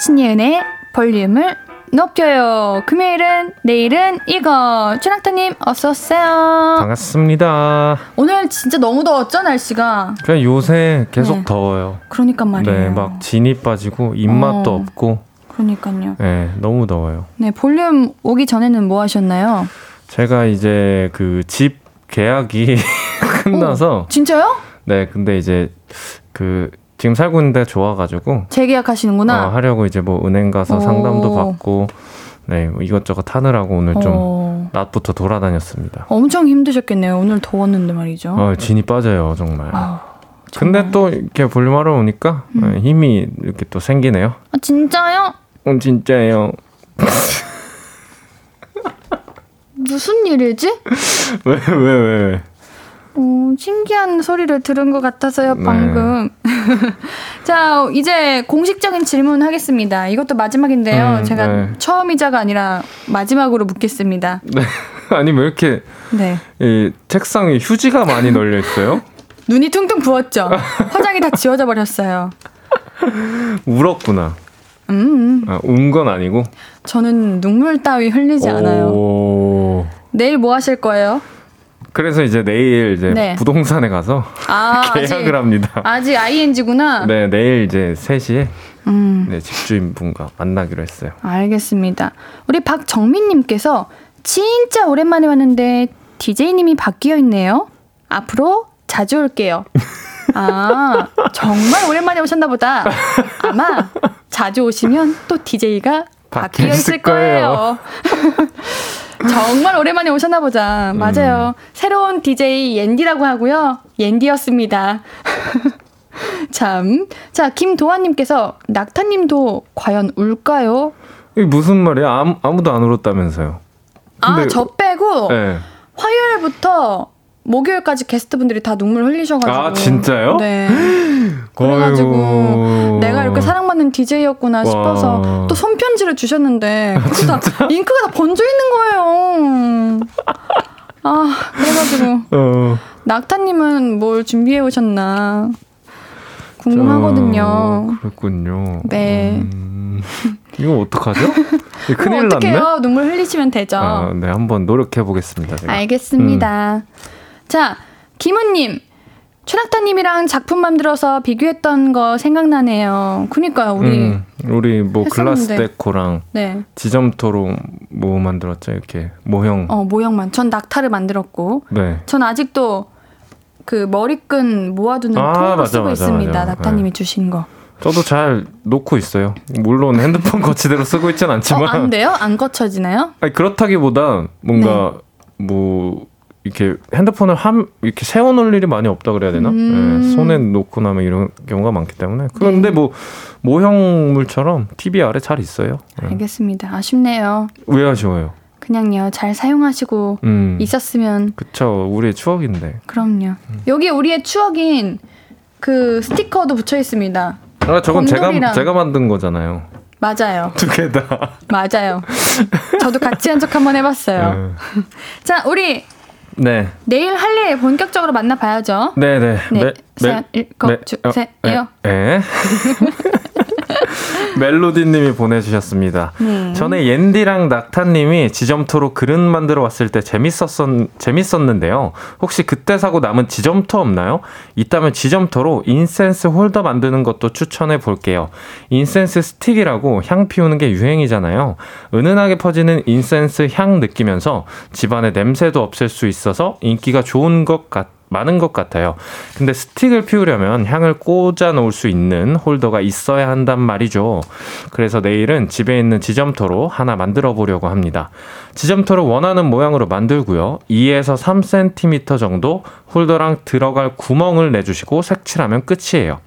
신예은의 볼륨을 높여요. 금요일은 내일은 이거. 최낙타님 어서 오세요. 반갑습니다. 오늘 진짜 너무 더웠죠 날씨가. 그냥 요새 계속 네. 더워요. 그러니까 말이에요. 네, 막 진이 빠지고 입맛도 어. 없고, 그러니까요. 네, 너무 더워요. 네 볼륨 오기 전에는 뭐 하셨나요? 제가 이제 그 집 계약이 끝나서, 진짜요? 네, 근데 이제 그 지금 살고 있는 데 좋아가지고 재계약하시는구나. 어, 하려고 이제 뭐 은행 가서 오. 상담도 받고, 네, 뭐 이것저것 하느라고 오늘 좀 어, 낮부터 돌아다녔습니다. 엄청 힘드셨겠네요. 오늘 더웠는데 말이죠. 어, 진이 빠져요, 정말. 근데 정말. 또 이렇게 볼륨하러 오니까 음. 네, 힘이 이렇게 또 생기네요. 아, 진짜요? 어, 진짜예요. 무슨 일이지? 왜, 왜, 왜? 어, 신기한 소리를 들은 것 같아서요, 네. 방금. 자, 이제 공식적인 질문 하겠습니다. 이것도 마지막인데요. 음, 제가 네. 처음이자가 아니라 마지막으로 묻겠습니다. 아니, 왜 이렇게 네. 이 책상에 휴지가 많이 널려 있어요? 눈이 퉁퉁 부었죠? 화장이 다 지워져 버렸어요. 울었구나. 음, 아, 운건 아니고. 저는 눈물 따위 흘리지 않아요. 오. 내일 뭐 하실 거예요? 그래서 이제 내일 이제 네. 부동산에 가서 아, 계약을 아직, 합니다. 아직 ING구나. 네, 내일 이제 3시에 음. 네, 집주인분과 만나기로 했어요. 알겠습니다. 우리 박정민 님께서 진짜 오랜만에 왔는데 DJ님이 바뀌어 있네요. 앞으로 자주 올게요. 아, 정말 오랜만에 오셨나 보다. 아마 자주 오시면 또 DJ가 바뀌어 있을 거예요. 정말 오랜만에 오셨나 보자. 맞아요. 새로운 DJ 옌디라고 하고요. 옌디였습니다. 참. 자, 김도환님께서 낙타님도 과연 울까요? 이게 무슨 말이야? 아무, 아무도 안 울었다면서요. 아, 저 빼고 네. 화요일부터 목요일까지 게스트분들이 다 눈물 흘리셔가지고. 아, 진짜요? 네. 그래가지고 어이구. 내가 이렇게 사랑받는 DJ였구나 싶어서 와. 또 손편지를 주셨는데 그게 다 잉크가 다 번져 있는 거예요. 아, 그래가지고 어. 낙타님은 뭘 준비해 오셨나 궁금하거든요. 어, 그랬군요. 네. 음, 이거 어떡하죠? 큰일 났네. 어떡해요? 눈물 흘리시면 되죠. 아, 네, 한번 노력해 보겠습니다. 알겠습니다. 자, 김은님. 최낙타님이랑 작품 만들어서 비교했던 거 생각나네요. 그니까요, 우리. 음, 우리 뭐 글라스. 데코랑 네. 지점토로 뭐 만들었죠? 이렇게 모형. 어, 모형만. 전 낙타를 만들었고. 네. 전 아직도 그 머리끈 모아두는 아, 통으로 맞아, 쓰고 맞아, 있습니다. 맞아. 낙타님이 네. 주신 거. 저도 잘 놓고 있어요. 물론 핸드폰 거치대로 쓰고 있진 어, 않지만. 안 돼요? 안 거쳐지나요? 아니, 그렇다기보다 뭔가 뭐 이렇게 핸드폰을 함 이렇게 세워놓을 일이 많이 없다 그래야 되나? 음. 네, 손에 놓고 나면 이런 경우가 많기 때문에. 그런데 뭐 모형물처럼 TV 아래 잘 있어요. 네. 알겠습니다. 아쉽네요. 왜 아쉬워요? 그냥요. 잘 사용하시고 음. 있었으면 그쵸. 우리의 추억인데. 그럼요. 여기 우리의 추억인 그 스티커도 붙여 있습니다. 아, 저건 제가 제가 만든 거잖아요. 맞아요. 두 개 다. 맞아요. 저도 같이 한 척 한번 해봤어요. 자, 우리 네. 내일 할일 본격적으로 만나봐야죠. 네, 네. 네, 사연 읽어주세요. 네. 네. 멜로디님이 보내주셨습니다. 네. 전에 옌디랑 낙타님이 지점토로 그릇 만들어 왔을 때 재밌었었, 재밌었는데요. 혹시 그때 사고 남은 지점토 없나요? 있다면 지점토로 incense holder 만드는 것도 추천해 볼게요. incense stick이라고 향 피우는 게 유행이잖아요. 은은하게 퍼지는 incense 향 느끼면서 집안에 냄새도 없앨 수 있어서 인기가 좋은 것 같, 많은 것 같아요. 근데 스틱을 피우려면 향을 꽂아 놓을 수 있는 holder가 있어야 한단 말이죠. 그래서 내일은 집에 있는 지점토로 하나 만들어 보려고 합니다. 지점토를 원하는 모양으로 만들고요. 2에서 3cm 정도 holder랑 들어갈 구멍을 내주시고 색칠하면 끝이에요.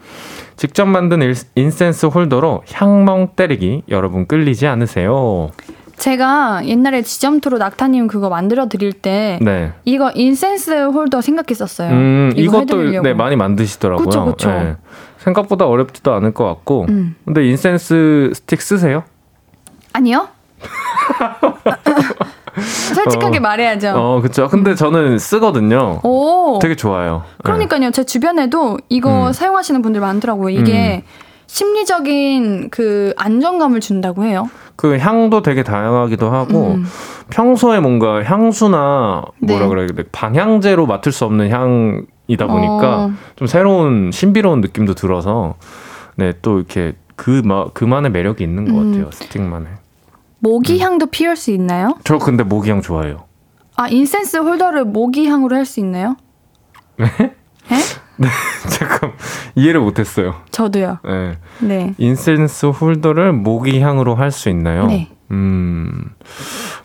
직접 만든 일- incense holder로 향멍 때리기 여러분 끌리지 않으세요? 제가 옛날에 지점토로 낙타님 그거 만들어 드릴 때 네. 이거 incense holder 생각했었어요. 음, 이거 이것도. 네, 많이 만드시더라고요. 그쵸, 그쵸. 네. 생각보다 어렵지도 않을 것 같고. 음. 근데 인센스 스틱 쓰세요? 아니요? 솔직하게 어. 말해야죠. 어, 그쵸. 근데 저는 쓰거든요. 오. 되게 좋아요. 네. 그러니까요. 제 주변에도 이거 음. 사용하시는 분들 많더라고요. 이게 심리적인 그 안정감을 준다고 해요. 그 향도 되게 다양하기도 하고 음. 평소에 뭔가 향수나 뭐라 네. 그래야 돼 방향제로 맡을 수 없는 향이다 보니까 어. 좀 새로운 신비로운 느낌도 들어서 네 또 이렇게 그 마, 그만의 매력이 있는 것 음. 같아요 스틱만의. 모기 향도 피울 수 있나요? 저 근데 모기향 좋아해요. 아, incense holder를 모기 향으로 할 수 있나요? 네? 잠깐 이해를 못했어요. 저도요. 네. 네. incense holder를 모기향으로 할 수 있나요? 네. 음,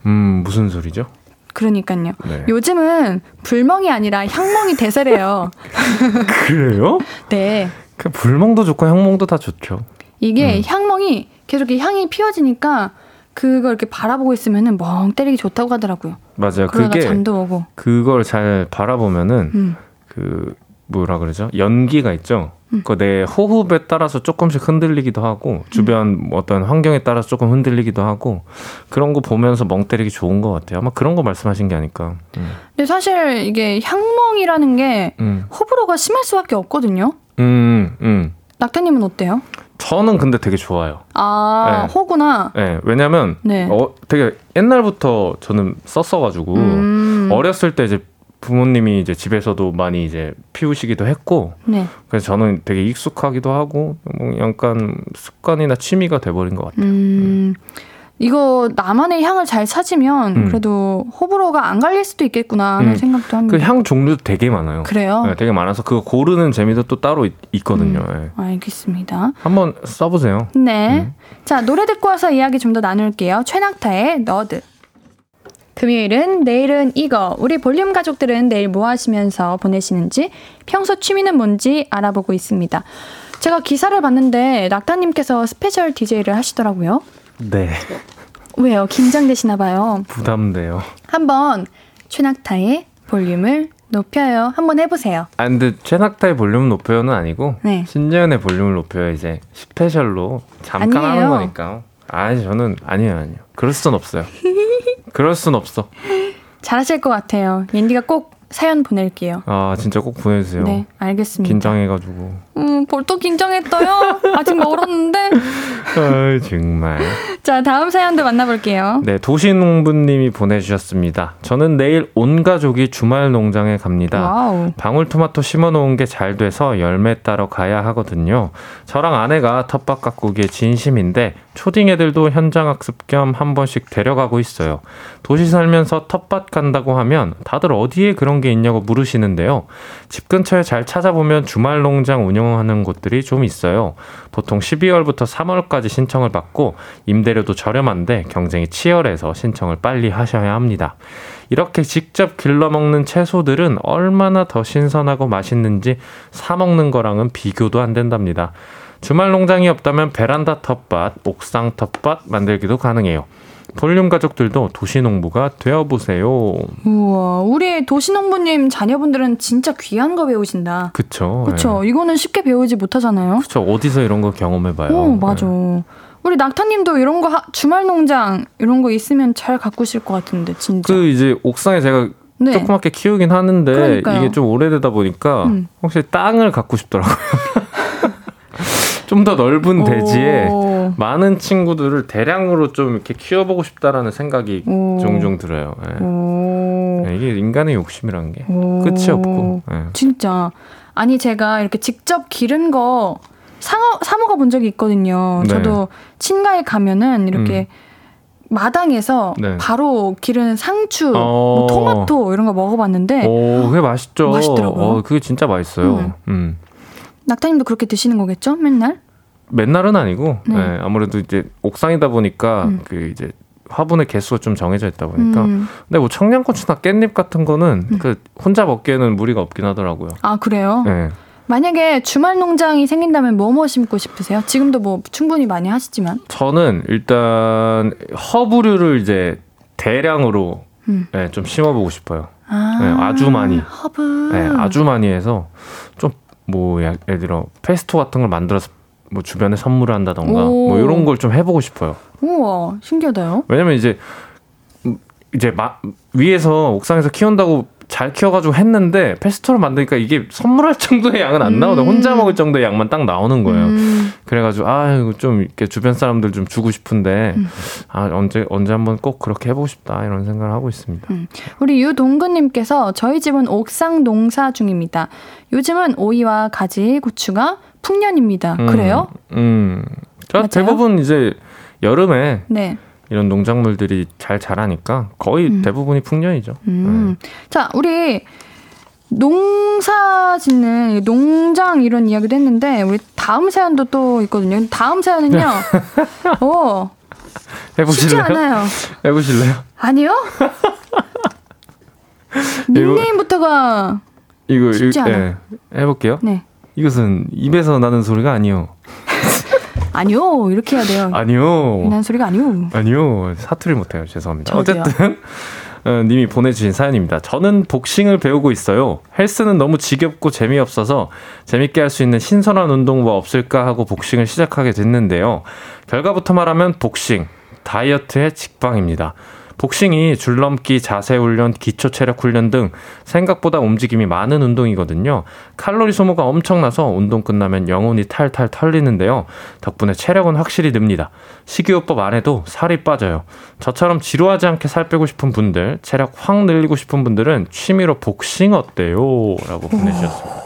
음 무슨 소리죠? 그러니까요. 네. 요즘은 불멍이 아니라 향멍이 대세래요. 그래요? 네. 그 불멍도 좋고 향멍도 다 좋죠. 이게 음. 향멍이 계속 이렇게 향이 피어지니까 그걸 이렇게 바라보고 있으면은 멍 때리기 좋다고 하더라고요. 맞아요. 그게 잠도 오고. 그걸 잘 바라보면은 음. 그 뭐라 그러죠? 연기가 있죠. 음. 그내 호흡에 따라서 조금씩 흔들리기도 하고 주변 어떤 환경에 따라서 조금 흔들리기도 하고 그런 거 보면서 멍 때리기 좋은 것 같아요. 아마 그런 거 말씀하신 게 아닐까. 음. 근데 사실 이게 향멍이라는 게 음. 호불호가 심할 수밖에 없거든요. 음, 음. 낙타님은 어때요? 저는 근데 되게 좋아요. 아, 네. 호구나. 네, 왜냐면 네. 어, 되게 옛날부터 저는 썼어가지고 음. 어렸을 때 이제 부모님이 이제 집에서도 많이 이제 피우시기도 했고 네. 그래서 저는 되게 익숙하기도 하고 뭐 약간 습관이나 취미가 돼버린 것 같아요. 음. 이거 나만의 향을 잘 찾으면 음. 그래도 호불호가 안 갈릴 수도 있겠구나 하는 음. 생각도 합니다. 그 향 종류도 되게 많아요. 그래요? 네, 되게 많아서 그거 고르는 재미도 또 따로 있, 거든요 음. 알겠습니다. 한번 써보세요. 네. 음. 자, 노래 듣고 와서 이야기 좀 더 나눌게요. 최낙타의 너드. 금요일은 내일은 이거. 우리 볼륨 가족들은 내일 뭐 하시면서 보내시는지 평소 취미는 뭔지 알아보고 있습니다. 제가 기사를 봤는데 낙타님께서 special DJ를 하시더라고요. 네, 왜요? 긴장되시나 봐요. 부담돼요. 한번 최낙타의 볼륨을 높여요. 한번 해보세요. 아 근데 최낙타의 볼륨 높여요는 아니고 네. 신예은의 볼륨을 높여요 이제 special로 잠깐 아니에요. 하는 거니까. 아니 저는 아니에요 아니에요. 그럴 순 없어요. 그럴 순 없어. 잘하실 것 같아요. 옌디가 꼭 사연 보낼게요. 아 진짜 꼭 보내주세요. 네, 알겠습니다. 긴장해가지고. 음, 벌써 긴장했어요. 아직 멀었는데. 아 정말. 자, 다음 사연도 만나볼게요. 네, 도시농부님이 보내주셨습니다. 저는 내일 온 가족이 주말 농장에 갑니다. 와우. 방울토마토 심어놓은 게 잘 돼서 열매 따러 가야 하거든요. 저랑 아내가 텃밭 가꾸기에 진심인데 초딩 애들도 현장 학습 겸 한 번씩 데려가고 있어요. 도시 살면서 텃밭 간다고 하면 다들 어디에 그런 게 있냐고 물으시는데요. 집 근처에 잘 찾아보면 주말 농장 운영하는 곳들이 좀 있어요. 보통 12월부터 3월까지 신청을 받고 임대료도 저렴한데 경쟁이 치열해서 신청을 빨리 하셔야 합니다. 이렇게 직접 길러 먹는 채소들은 얼마나 더 신선하고 맛있는지 사 먹는 거랑은 비교도 안 된답니다. 주말 농장이 없다면 베란다 텃밭, 옥상 텃밭 만들기도 가능해요. 볼륨 가족들도 도시농부가 되어보세요. 우와, 우리 도시농부님 자녀분들은 진짜 귀한 거 배우신다. 그쵸. 그쵸. 예. 이거는 쉽게 배우지 못하잖아요. 그쵸. 어디서 이런 거 경험해봐요. 오, 맞아. 예. 우리 낙타님도 이런 거 하- 주말 농장 이런 거 있으면 잘 가꾸실 것 같은데 진짜. 그 이제 옥상에 제가 네. 조그맣게 키우긴 하는데 그러니까요. 이게 좀 오래되다 보니까 음. 혹시 땅을 갖고 싶더라고요. 좀 더 넓은 대지에 오. 많은 친구들을 대량으로 좀 이렇게 키워보고 싶다라는 생각이 오. 종종 들어요. 예. 오. 예, 이게 인간의 욕심이란 게 오. 끝이 없고. 예. 진짜. 아니 제가 이렇게 직접 기른 거 상어, 사 먹어 본 적이 있거든요. 네. 저도 친가에 가면은 이렇게 마당에서 네. 바로 기르는 상추, 어. 뭐 토마토 이런 거 먹어봤는데 오, 그게 맛있죠. 맛있더라고요. 어, 그게 진짜 맛있어요. 음. 음. 낙타님도 그렇게 드시는 거겠죠? 맨날? 맨날은 아니고, 네. 예, 아무래도 이제 옥상이다 보니까 음. 그 이제 화분의 개수가 좀 정해져 있다 보니까. 음. 근데 뭐 청양고추나 깻잎 같은 거는 그 혼자 먹기에는 무리가 없긴 하더라고요. 아 그래요? 예. 만약에 주말 농장이 생긴다면 뭐뭐 심고 싶으세요? 지금도 뭐 충분히 많이 하시지만. 저는 일단 허브류를 이제 대량으로 음. 예, 좀 심어보고 싶어요. 아, 네, 아주 많이. 허브. 예, 아주 많이 해서 좀 뭐 예를 들어 페스토 같은 걸 만들어서 뭐 주변에 선물을 한다던가 오. 뭐 이런 걸 좀 해보고 싶어요. 우와 신기하다요. 왜냐면 이제 음, 이제 마, 위에서 옥상에서 키운다고 잘 키워가지고 했는데 페스토를 만드니까 이게 선물할 정도의 양은 안 나오다 음. 혼자 먹을 정도의 양만 딱 나오는 거예요. 음, 그래가지고 아 이거 좀 이렇게 주변 사람들 좀 주고 싶은데 음. 아 언제 언제 한번 꼭 그렇게 해보고 싶다 이런 생각을 하고 있습니다. 우리 유동근님께서 저희 집은 옥상 농사 중입니다. 요즘은 오이와 가지, 고추가 풍년입니다. 음, 그래요? 음, 저 맞아요? 대부분 이제 여름에 네. 이런 농작물들이 잘 자라니까 거의 음. 대부분이 풍년이죠. 음. 자, 우리 농사 짓는 농장 이런 이야기도 했는데 우리 다음 사연도 또 있거든요. 다음 사연은요. 어, 네. 쉽지 해보실래요? 않아요. 해보실래요? 아니요? 닉네임부터가 이거 쉽지 이- 않아. 예, 해볼게요. 네. 이것은 입에서 나는 소리가 아니요. 아니요. 이렇게 해야 돼요. 아니요. 난 소리가 아니요. 아니요. 사투리 못해요. 죄송합니다. 저도요. 어쨌든 어, 님이 보내주신 사연입니다. 저는 복싱을 배우고 있어요. 헬스는 너무 지겹고 재미없어서 재밌게 할 수 있는 신선한 운동 뭐 없을까 하고 복싱을 시작하게 됐는데요. 결과부터 말하면 복싱, 다이어트의 직방입니다. 복싱이 줄넘기, 자세 훈련, 기초 체력 훈련 등 생각보다 움직임이 많은 운동이거든요. 칼로리 소모가 엄청나서 운동 끝나면 영혼이 탈탈 털리는데요. 덕분에 체력은 확실히 늡니다. 식이요법 안 해도 살이 빠져요. 저처럼 지루하지 않게 살 빼고 싶은 분들, 체력 확 늘리고 싶은 분들은 취미로 복싱 어때요? 라고 보내주셨습니다.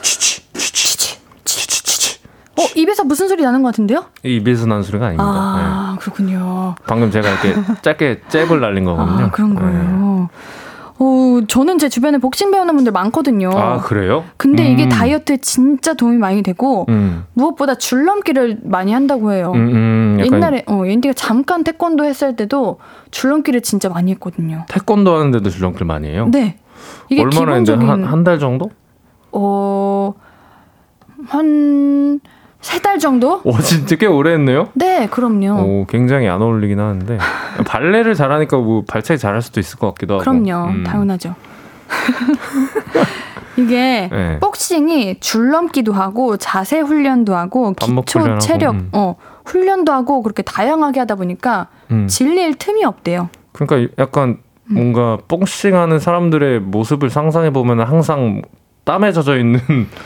치치, 치치, 치치, 치치. 어, 입에서 무슨 소리 나는 것 같은데요? 이 입에서 나는 소리가 아닙니다. 네. 아, 그렇군요. 방금 제가 이렇게 짧게 잽을 날린 거거든요. 아, 그런 네. 거예요. 어, 저는 제 주변에 복싱 배우는 분들 많거든요. 아, 그래요? 근데 이게 음. 다이어트에 진짜 도움이 많이 되고 음. 무엇보다 줄넘기를 많이 한다고 해요. 음, 음, 옛날에 어 옌디가 잠깐 태권도 했을 때도 줄넘기를 진짜 많이 했거든요. 태권도 하는데도 줄넘기를 많이 해요. 네. 이게 얼마나 기본적인 한한 달 정도? 어 한 세 달 정도? 오 진짜 꽤 오래 했네요. 네, 그럼요. 오 굉장히 안 어울리긴 하는데 발레를 잘하니까 뭐 발차기 잘할 수도 있을 것 같기도 하고. 그럼요. 음. 당연하죠. 이게 네. 복싱이 줄넘기도 하고 자세 훈련도 하고 기초 훈련하고, 체력 음. 어 훈련도 하고 그렇게 다양하게 하다 보니까 음. 질릴 틈이 없대요. 그러니까 약간 음. 뭔가 복싱하는 사람들의 모습을 상상해 보면 항상 땀에 젖어 있는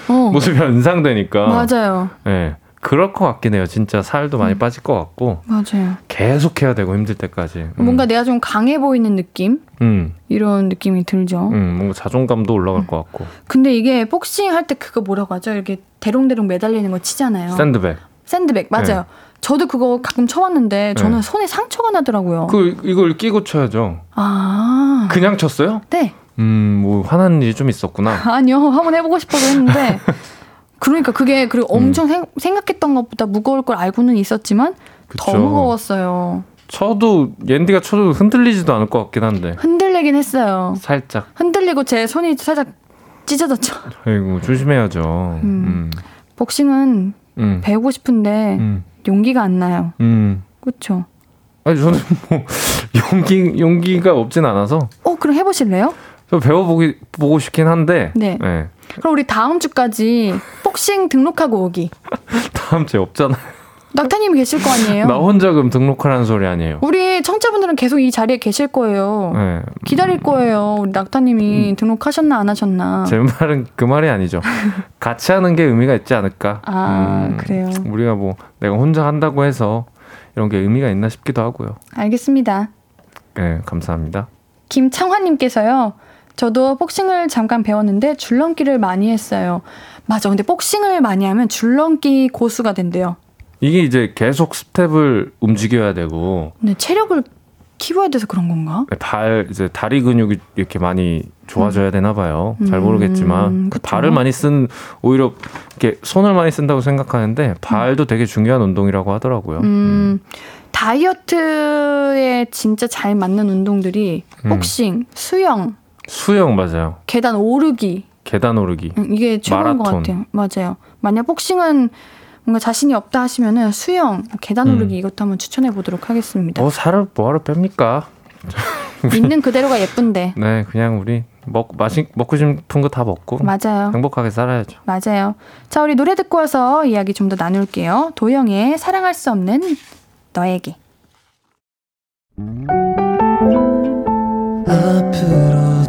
어. 모습이 연상되니까. 맞아요. 예. 그럴 것 같긴 해요. 진짜 살도 많이 음. 빠질 것 같고 맞아요. 계속 해야 되고 힘들 때까지. 음. 뭔가 내가 좀 강해 보이는 느낌? 음, 이런 느낌이 들죠. 음, 뭔가 자존감도 올라갈 것 같고. 근데 이게 복싱 할 때 그거 뭐라고 하죠? 이렇게 대롱대롱 매달리는 거 치잖아요. 샌드백. 샌드백 맞아요. 저도 그거 가끔 쳐봤는데 저는 네. 손에 상처가 나더라고요. 그 이걸 끼고 쳐야죠. 아, 그냥 쳤어요? 네. 음, 뭐 화난 일이 좀 있었구나. 아니요, 한번 해보고 싶어서 했는데. 그러니까 그게 그리고 음. 엄청 생, 생각했던 것보다 무거울 걸 알고는 있었지만 더 그쵸. 무거웠어요. 쳐도 옌디가 쳐도 흔들리지도 않을 것 같긴 한데 흔들리긴 했어요. 살짝. 흔들리고 제 손이 살짝 찢어졌죠. 아이고 조심해야죠. 음, 복싱은 음, 배우고 싶은데 음, 용기가 안 나요. 음. 그렇죠? 아니 저는 뭐 용기 용기가 없진 않아서 어, 그럼 해보실래요? 저 배워보기 보고 싶긴 한데. 네. 네. 그럼 우리 다음 주까지 복싱 등록하고 오기. 다음 주에 없잖아. 낙타님이 계실 거 아니에요? 나 혼자 그럼 등록하라는 소리 아니에요. 우리 청자분들은 계속 이 자리에 계실 거예요. 네. 기다릴 거예요. 우리 낙타님이 음. 등록하셨나 안 하셨나. 제 말은 그 말이 아니죠. 같이 하는 게 의미가 있지 않을까. 음, 아, 그래요. 우리가 뭐 내가 혼자 한다고 해서 이런 게 의미가 있나 싶기도 하고요. 알겠습니다. 네, 감사합니다. 김창환님께서요. 저도 복싱을 잠깐 배웠는데 줄넘기를 많이 했어요. 맞아. 근데 복싱을 많이 하면 줄넘기 고수가 된대요. 이게 이제 계속 스텝을 움직여야 되고 근데 체력을 키워야 돼서 그런 건가? 발 이제 다리 근육이 이렇게 많이 좋아져야 되나 봐요. 잘 음, 모르겠지만 그쵸. 발을 많이 쓴 오히려 이렇게 손을 많이 쓴다고 생각하는데 발도 되게 중요한 운동이라고 하더라고요. 음, 다이어트에 진짜 잘 맞는 운동들이 음. 복싱, 수영, 수영 맞아요. 계단 오르기 계단 오르기. 음, 이게 최고인 것 마라톤. 같아요. 맞아요. 만약 복싱은 뭔가 자신이 없다 하시면은 수영, 계단 음. 오르기 이것도 한번 추천해 보도록 하겠습니다. 뭐 살을 뭐하러 뺍니까? 있는 그대로가 예쁜데. 네, 그냥 우리 먹 마시 먹고 싶은 거 다 먹고 맞아요. 행복하게 살아야죠. 맞아요. 자, 우리 노래 듣고 와서 이야기 좀 더 나눌게요. 도영의 사랑할 수 없는 너에게. 앞으로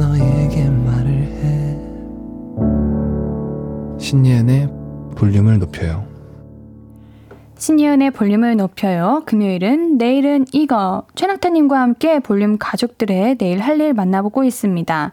너에게 말을 해 신예은의 볼륨을 높여요. 신예은의 볼륨을 높여요. 금요일은 내일은 이거. 최낙타님과 함께 볼륨 가족들의 내일 할 일 만나보고 있습니다.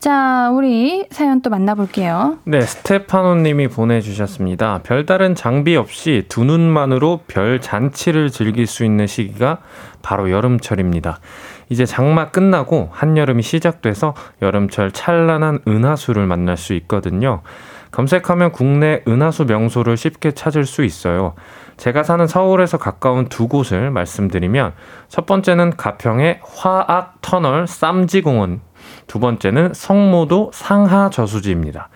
자, 우리 사연 또 만나볼게요. 네, 스테파노님이 보내주셨습니다. 별다른 장비 없이 두 눈만으로 별 잔치를 즐길 수 있는 시기가 바로 여름철입니다. 이제 장마 끝나고 한여름이 시작돼서 여름철 찬란한 은하수를 만날 수 있거든요. 검색하면 국내 은하수 명소를 쉽게 찾을 수 있어요. 제가 사는 서울에서 가까운 두 곳을 말씀드리면 첫 번째는 가평의 화악 터널 쌈지공원, 두 번째는 성모도 상하 저수지입니다.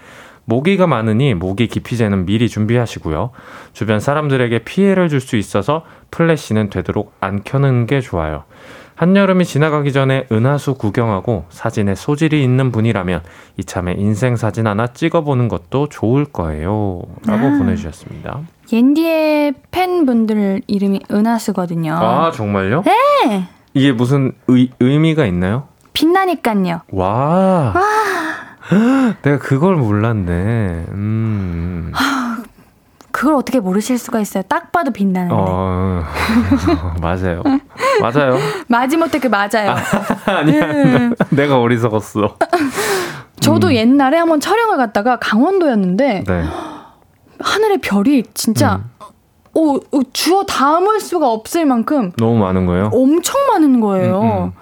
모기가 많으니 모기 기피제는 미리 준비하시고요. 주변 사람들에게 피해를 줄 수 있어서 플래시는 되도록 안 켜는 게 좋아요. 한여름이 지나가기 전에 은하수 구경하고 사진에 소질이 있는 분이라면 이참에 인생 사진 하나 찍어보는 것도 좋을 거예요. 라고 아. 보내주셨습니다. 옌디의 팬분들 이름이 은하수거든요. 아, 정말요? 네! 이게 무슨 의, 의미가 있나요? 빛나니깐요. 와. 내가 그걸 몰랐네. 음. 그걸 어떻게 모르실 수가 있어요. 딱 봐도 빛나는데. 어, 맞아요. 맞아요. 마지못해 그 맞아요. 아니야. 음. 내가 어리석었어. 저도 옛날에 한번 촬영을 갔다가 강원도였는데 네. 하늘의 별이 진짜 음. 오, 오, 주워 담을 수가 없을 만큼 너무 많은 거예요. 엄청 많은 거예요. 음, 음.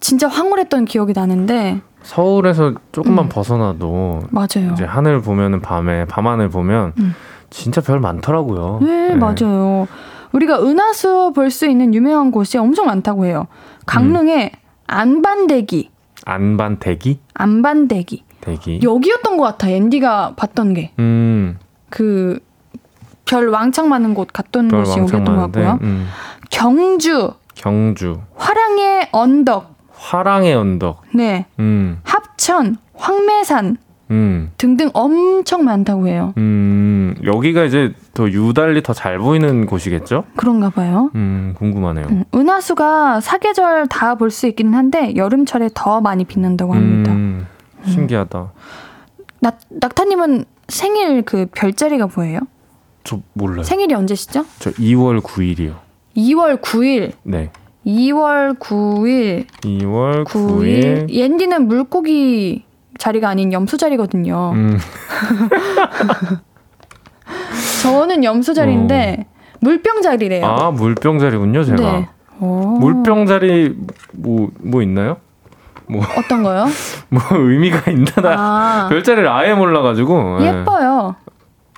진짜 황홀했던 기억이 나는데 서울에서 조금만 음. 벗어나도 맞아요. 이제 하늘 보면은 밤에 밤하늘 보면 음. 진짜 별 많더라고요. 네, 맞아요. 우리가 은하수 볼 수 있는 유명한 곳이 엄청 많다고 해요. 강릉에 안반대기, 안반 대기? 안반대기 대기. 여기였던 것 같아. 앤디가 봤던 게 음. 그 별 왕창 많은 곳 갔던 별 곳이 여기였던 것. 같고요. 음. 경주, 경주, 화랑의 언덕, 화랑의 언덕. 네, 음. 합천, 황매산 음. 등등 엄청 많다고 해요. 음. 여기가 이제 더 유달리 더 잘 보이는 곳이겠죠? 그런가 봐요. 음, 궁금하네요. 음, 은하수가 사계절 다 볼 수 있기는 한데 여름철에 더 많이 빛난다고 합니다. 음, 신기하다. 낙, 낙타님은 생일 그 별자리가 뭐예요? 저 몰라요. 생일이 언제시죠? 저 2월 9일이요. 2월 9일. 네. 2월 9일. 2월 9일. 9일. 옌디는 물고기 자리가 아닌 염소 자리거든요. 음, 저는 염소 자리인데 물병 자리래요. 아, 물병 자리군요, 제가. 네. 오. 물병 자리 뭐뭐 있나요? 어떤 거요? 뭐 의미가 있나? 나 아, 별자리를 아예 몰라가지고. 예. 예뻐요.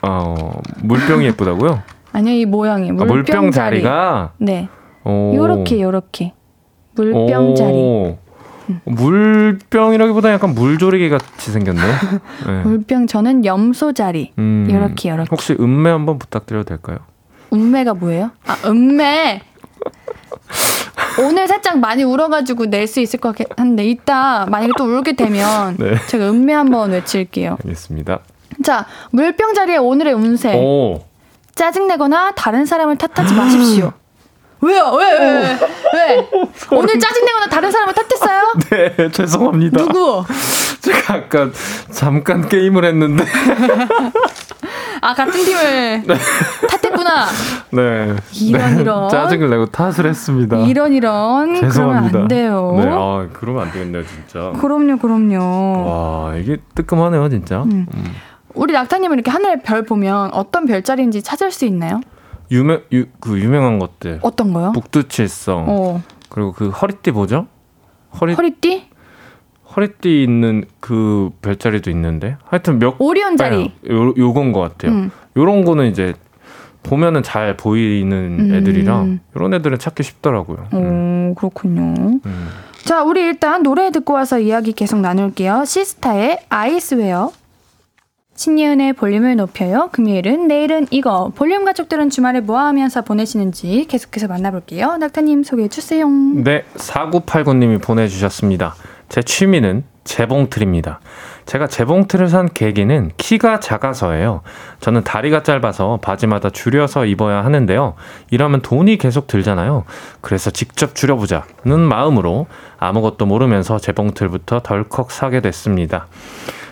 아, 어, 물병이 예쁘다고요? 아니요, 이 모양이 아, 물병, 물병 자리. 자리가. 네, 오. 요렇게 요렇게 물병 자리. 오. 물병이라기보다 약간 물조리개 같이 생겼네. 네. 물병 저는 염소 자리. 음, 요렇게, 요렇게. 혹시 음매 한번 부탁드려도 될까요? 음매가 뭐예요? 아, 음매. 오늘 살짝 많이 울어가지고 낼 수 있을 것 같긴 한데 이따 만약에 또 울게 되면 네. 제가 음매 한번 외칠게요. 알겠습니다. 자, 물병 자리의 오늘의 운세. 오. 짜증내거나 다른 사람을 탓하지 마십시오. 왜요? 왜? 왜? 왜? 왜? 오늘 짜증내거나 다른 사람을 탓했어요? 네, 죄송합니다. 누구? 제가 아까 잠깐 게임을 했는데. 아, 같은 팀을 탓했구나. 네. 이런, 네, 이런. 짜증을 내고 탓을 했습니다. 이런 이런 그러면 죄송합니다. 안 돼요. 네, 아, 그러면 안 되겠네요, 진짜. 그럼요, 그럼요. 와, 이게 뜨끔하네요, 진짜. 음. 음. 우리 낙타님은 이렇게 하늘에 별 보면 어떤 별자리인지 찾을 수 있나요? 유명 유, 그 유명한 것들. 어떤 거요? 북두칠성. 어, 그리고 그 허리띠 뭐죠? 허리 허리띠? 허리띠 있는 그 별자리도 있는데. 하여튼 몇 오리온 자리. 아, 요 요건 것 같아요. 음. 요런 거는 이제 보면은 잘 보이는 음. 애들이라 이런 애들은 찾기 쉽더라고요. 음. 오, 그렇군요. 음. 자, 우리 일단 노래 듣고 와서 이야기 계속 나눌게요. 시스타의 아이스웨어. 신예은의 볼륨을 높여요. 금요일은 내일은 이거. 볼륨 가족들은 주말에 뭐 하면서 보내시는지 계속해서 만나볼게요. 낙타님 소개해 주세요. 네, 4989님이 보내주셨습니다. 제 취미는 재봉틀입니다. 제가 재봉틀을 산 계기는 키가 작아서예요. 저는 다리가 짧아서 바지마다 줄여서 입어야 하는데요. 이러면 돈이 계속 들잖아요. 그래서 직접 줄여보자는 마음으로 아무것도 모르면서 재봉틀부터 덜컥 사게 됐습니다.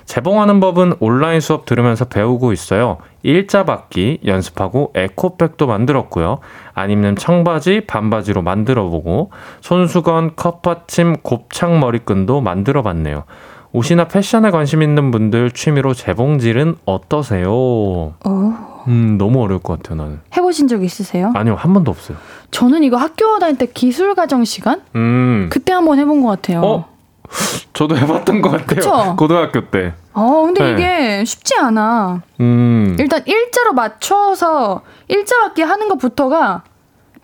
재봉하는 법은 온라인 수업 들으면서 배우고 있어요. 일자 받기 연습하고 에코백도 만들었고요. 안 입는 청바지, 반바지로 만들어 보고 손수건, 컵받침, 곱창 머리끈도 만들어 봤네요. 옷이나 패션에 관심 있는 분들 취미로 재봉질은 어떠세요? 어, 음, 너무 어려울 것 같아요, 나는. 해보신 적 있으세요? 아니요, 한 번도 없어요. 저는 이거 학교 다닐 때 기술 과정 시간? 음. 그때 한 번 해본 것 같아요. 어? 저도 해봤던 것 같아요. 그쵸? 고등학교 때. 어, 근데 네. 이게 쉽지 않아. 음. 일단 일자로 맞춰서 일자 맞게 하는 것부터가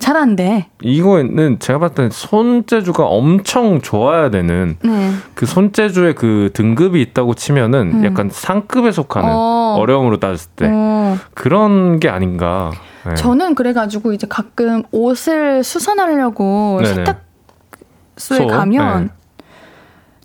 잘 안 돼. 이거는 제가 봤을 때 손재주가 엄청 좋아야 되는 네. 그 손재주의 그 등급이 있다고 치면은 음. 약간 상급에 속하는 어. 어. 려움으로 따졌을 때 어, 그런 게 아닌가. 네. 저는 그래가지고 이제 가끔 옷을 수선하려고 네네. 세탁소에 소? 가면 네.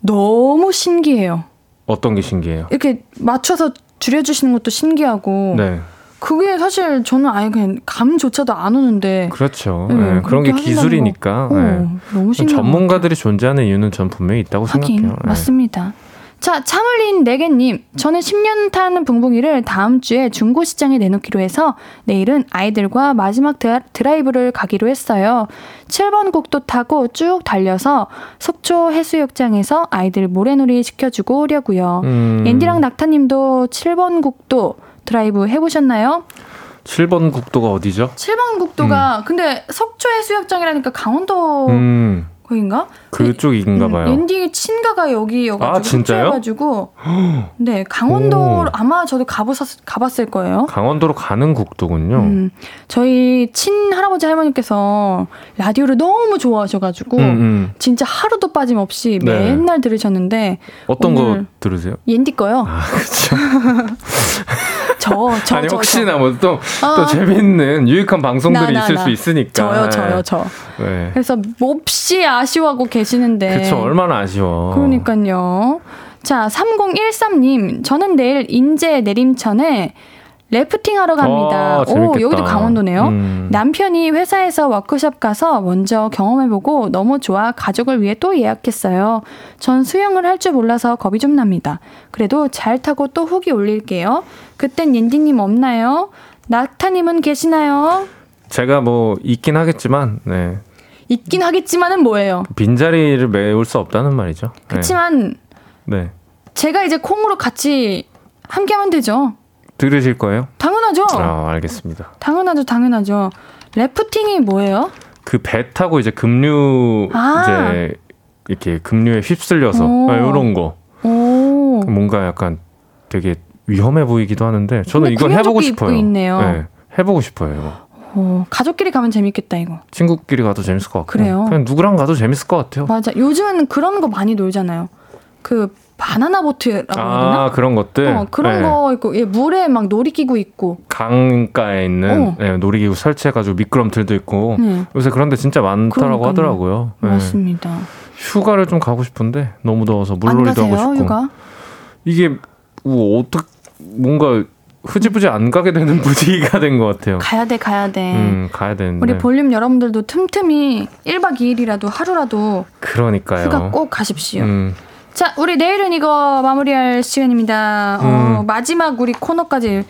너무 신기해요. 어떤 게 신기해요? 이렇게 맞춰서 줄여주시는 것도 신기하고 네, 그게 사실 저는 아예 그냥 감조차도 안 오는데 그렇죠. 네, 네, 그런 게 기술이니까. 어, 네. 너무 신기한 전문가들이 존재하는 이유는 전 분명히 있다고 하긴 생각해요. 네. 맞습니다. 자, 참을린 네개님. 저는 10년 탄 붕붕이를 다음 주에 중고시장에 내놓기로 해서 내일은 아이들과 마지막 드라- 드라이브를 가기로 했어요. 7번 국도 타고 쭉 달려서 속초 해수욕장에서 아이들 모래놀이 시켜주고 오려고요. 음, 옌디랑 낙타님도 7번 국도 드라이브 해보셨나요? 7번 국도가 어디죠? 7번 국도가 근데 속초 해수욕장이라니까 강원도 음, 거긴가? 그쪽인가 봐요. 옌디 친가가 여기여가지고 아, 진짜요? 속초여가지고 네 강원도 오. 아마 저도 가보셨 가봤을 거예요. 강원도로 가는 국도군요. 음, 저희 친 할아버지 할머니께서 라디오를 너무 좋아하셔가지고 음, 음. 진짜 하루도 빠짐없이 네. 맨날 들으셨는데 어떤 거 들으세요? 옌디 거요. 아, 그렇죠. 저, 저, 아니 저, 혹시나 뭐또또 어. 재밌는 유익한 방송들이 나, 나, 있을 나. 수 있으니까. 저요, 저요, 저. 네. 그래서 몹시 아쉬워하고 계시는데. 그쵸 얼마나 아쉬워. 그러니까요. 자, 3013님, 저는 내일 인제 내림천에 래프팅 하러 갑니다. 와, 오. 여기도 강원도네요. 음. 남편이 회사에서 워크숍 가서 먼저 경험해보고 너무 좋아 가족을 위해 또 예약했어요. 전 수영을 할 줄 몰라서 겁이 좀 납니다. 그래도 잘 타고 또 후기 올릴게요. 그땐 옌디님 없나요? 낙타님은 계시나요? 제가 뭐 있긴 하겠지만 네. 있긴 하겠지만은 뭐예요? 빈자리를 메울 수 없다는 말이죠. 네. 그렇지만 네. 제가 이제 콩으로 같이 함께하면 되죠. 들으실 거예요? 당연하죠. 아, 알겠습니다. 당연하죠, 당연하죠. 래프팅이 뭐예요? 그 배 타고 이제 급류 아. 이제 이렇게 급류에 휩쓸려서 오. 이런 거 오, 뭔가 약간 되게 위험해 보이기도 하는데 저는 이건 해보고 싶어요. 있네요. 네, 해보고 싶어요. 오, 가족끼리 가면 재밌겠다 이거. 친구끼리 가도 재밌을 것 같고 그래요? 그냥 누구랑 가도 재밌을 것 같아요. 맞아. 요즘은 그런 거 많이 놀잖아요. 그 바나나 보트라고 해야 되나? 아 그런 것들 어, 그런 네. 거 있고 예, 물에 막 놀이기구 있고. 강가에 있는 어. 네, 놀이기구 설치해가지고 미끄럼틀도 있고 네. 요새 그런 데 진짜 많다라고 그러니까요. 하더라고요. 네. 맞습니다. 휴가를 좀 가고 싶은데 너무 더워서 안 물놀이도 하고 싶고 휴가? 이게 뭐 어떻게 뭔가 흐지부지 안 가게 되는 분위기가 된 것 같아요. 가야 돼, 가야 돼. 음 가야 되는데 우리 볼륨 여러분들도 틈틈이 1박 2일이라도 하루라도 그러니까요. 휴가 꼭 가십시오. 음, 자, 우리 내일은 이거 마무리할 시간입니다. 어, 음. 마지막 우리 코너까지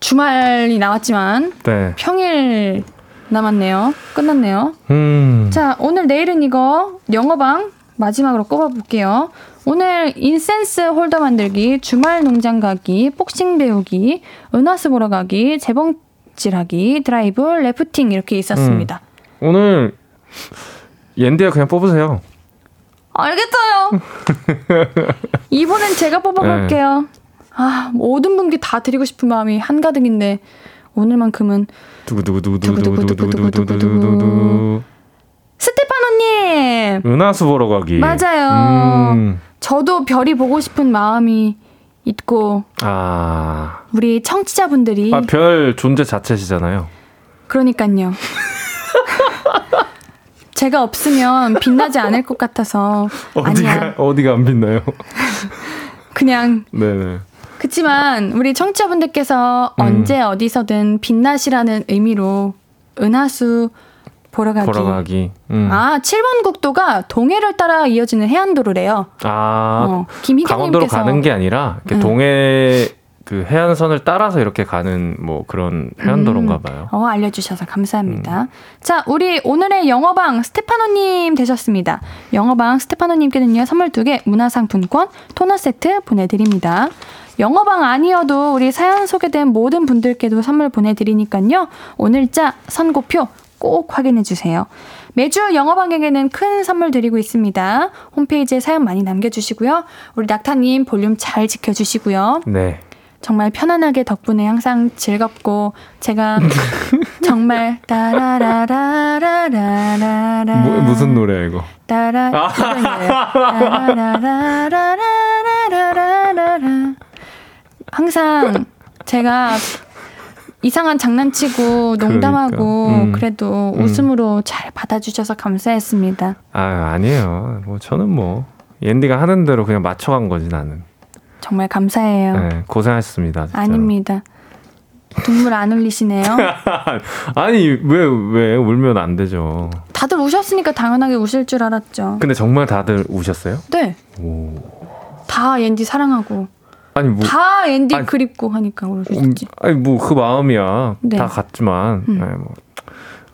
주말이 나왔지만 네. 평일 남았네요. 끝났네요. 음, 자, 오늘 내일은 이거 영어방 마지막으로 꼽아볼게요. 오늘 incense holder 만들기, 주말 농장 가기, 복싱 배우기, 은하수 보러 가기, 재봉질하기, 드라이브, 래프팅 이렇게 있었습니다. 오늘 옌디가 그냥 뽑으세요. 알겠어요. 이번엔 제가 뽑아볼게요. 아, 모든 분께 다 드리고 싶은 마음이 한가득인데 오늘만큼은 두구두구두구두구두구두구두구두구두구 스테파노님 은하수 보러 가기. 맞아요. 음, 저도 별이 보고 싶은 마음이 있고 아, 우리 청취자분들이 아, 별 존재 자체시잖아요. 그러니까요. 제가 없으면 빛나지 않을 것 같아서 어디가 아니야. 어디가 안 빛나요? 그냥 네네. 그치만 우리 청취자분들께서 음. 언제 어디서든 빛나시라는 의미로 은하수 보러 가기. 보러 가기. 음. 아, 7번 국도가 동해를 따라 이어지는 해안도로래요. 아, 어, 강원도로 김희경님께서 가는 게 아니라 음. 동해 그 해안선을 따라서 이렇게 가는 뭐 그런 해안도로인가 음. 봐요. 어, 알려주셔서 감사합니다. 음. 자, 우리 오늘의 영어방 스테파노님 되셨습니다. 영어방 스테파노님께는요, 선물 두 개, 문화상품권, 토너 세트 보내드립니다. 영어방 아니어도 우리 사연 소개된 모든 분들께도 선물 보내드리니까요, 오늘자 선고표 꼭 확인해주세요. 매주 영어방에게는 큰 선물 드리고 있습니다. 홈페이지에 사연 많이 남겨주시고요. 우리 낙타님 볼륨 잘 지켜주시고요. 네. 정말 편안하게 덕분에 항상 즐겁고 제가 정말 따라라라라라라라 뭐, 무슨 노래야 이거? 따라 거예요. 따라라라라라라라라 항상 제가 이상한 장난치고 농담하고 그러니까. 음. 그래도 음. 웃음으로 잘 받아주셔서 감사했습니다. 아 아니에요. 뭐 저는 뭐 옌디가 하는 대로 그냥 맞춰간 거지 나는. 정말 감사해요. 네, 고생하셨습니다. 진짜로. 아닙니다. 눈물 안 흘리시네요. 아니 왜왜 울면 안 되죠. 다들 우셨으니까 당연하게 우실 줄 알았죠. 근데 정말 다들 우셨어요? 네. 오. 다 앤디 사랑하고 아니 뭐 다 앤디 아니, 그립고 하니까 음, 그러셨지. 아니 뭐 그 마음이야 네. 다 같지만 음. 네,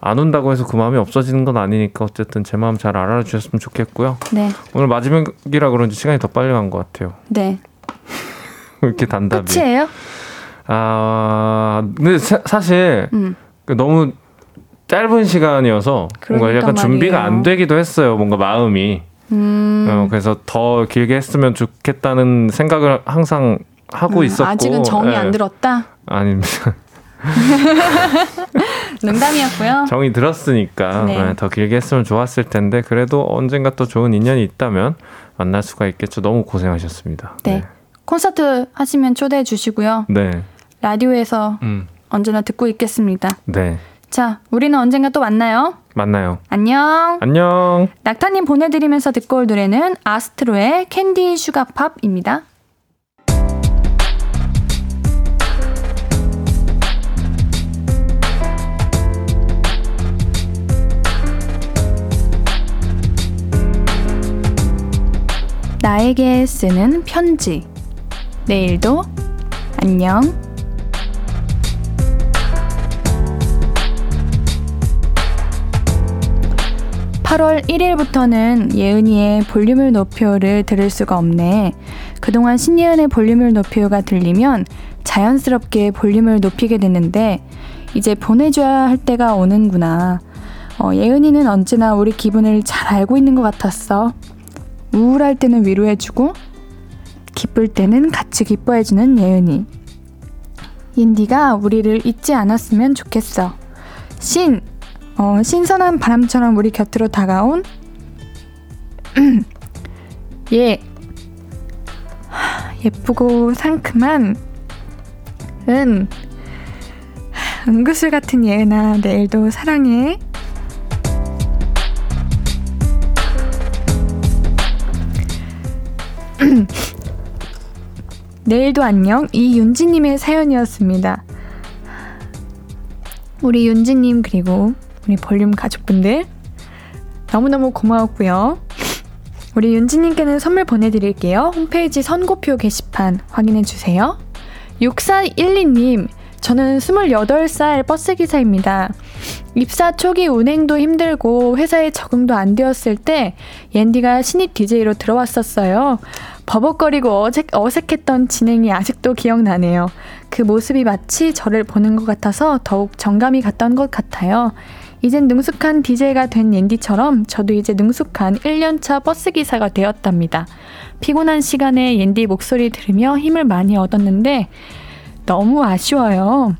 뭐안 운다고 해서 그 마음이 없어지는 건 아니니까 어쨌든 제 마음 잘 알아주셨으면 좋겠고요. 네, 오늘 마지막이라 그런지 시간이 더 빨리 간 것 같아요. 네. 이렇게 단답이. 끝이에요? 아 근데 사, 사실 음. 그 너무 짧은 시간이어서 뭔가 그러니까 약간 준비가 말이에요. 안 되기도 했어요. 뭔가 마음이. 음. 어, 그래서 더 길게 했으면 좋겠다는 생각을 항상 하고 음, 있었고. 아직은 정이 예. 안 들었다. 아닙니다. 농담이었고요. 정이 들었으니까 네. 네, 더 길게 했으면 좋았을 텐데 그래도 언젠가 또 좋은 인연이 있다면 만날 수가 있겠죠. 너무 고생하셨습니다. 네. 콘서트 하시면 초대해 주시고요. 네. 라디오에서 음, 언제나 듣고 있겠습니다. 네. 자, 우리는 언젠가 또 만나요. 만나요. 안녕. 안녕. 낙타님 보내드리면서 듣고 올 노래는 아스트로의 Candy Sugar Pop입니다. 나에게 쓰는 편지. 내일도 안녕. 8월 1일부터는 예은이의 볼륨을 높여를 들을 수가 없네. 그동안 신예은의 볼륨을 높여가 들리면 자연스럽게 볼륨을 높이게 됐는데 이제 보내줘야 할 때가 오는구나. 어, 예은이는 언제나 우리 기분을 잘 알고 있는 것 같았어. 우울할 때는 위로해주고 기쁠 때는 같이 기뻐해주는 예은이. 인디가 우리를 잊지 않았으면 좋겠어. 신, 어, 신선한 바람처럼 우리 곁으로 다가온 예 하, 예쁘고 상큼한 은 은구슬 같은 예은아 내일도 사랑해 내일도 안녕 이윤지님의 사연이었습니다. 우리 윤지님 그리고 우리 볼륨 가족분들 너무너무 고마웠고요. 우리 윤지님께는 선물 보내드릴게요. 홈페이지 선고표 게시판 확인해주세요. 6412님, 저는 28살 버스기사입니다. 입사 초기 운행도 힘들고 회사에 적응도 안 되었을 때 옌디가 신입 DJ로 들어왔었어요. 버벅거리고 어색, 어색했던 진행이 아직도 기억나네요. 그 모습이 마치 저를 보는 것 같아서 더욱 정감이 갔던 것 같아요. 이젠 능숙한 DJ가 된 옌디처럼 저도 이제 능숙한 1년차 버스기사가 되었답니다. 피곤한 시간에 옌디 목소리 들으며 힘을 많이 얻었는데 너무 아쉬워요.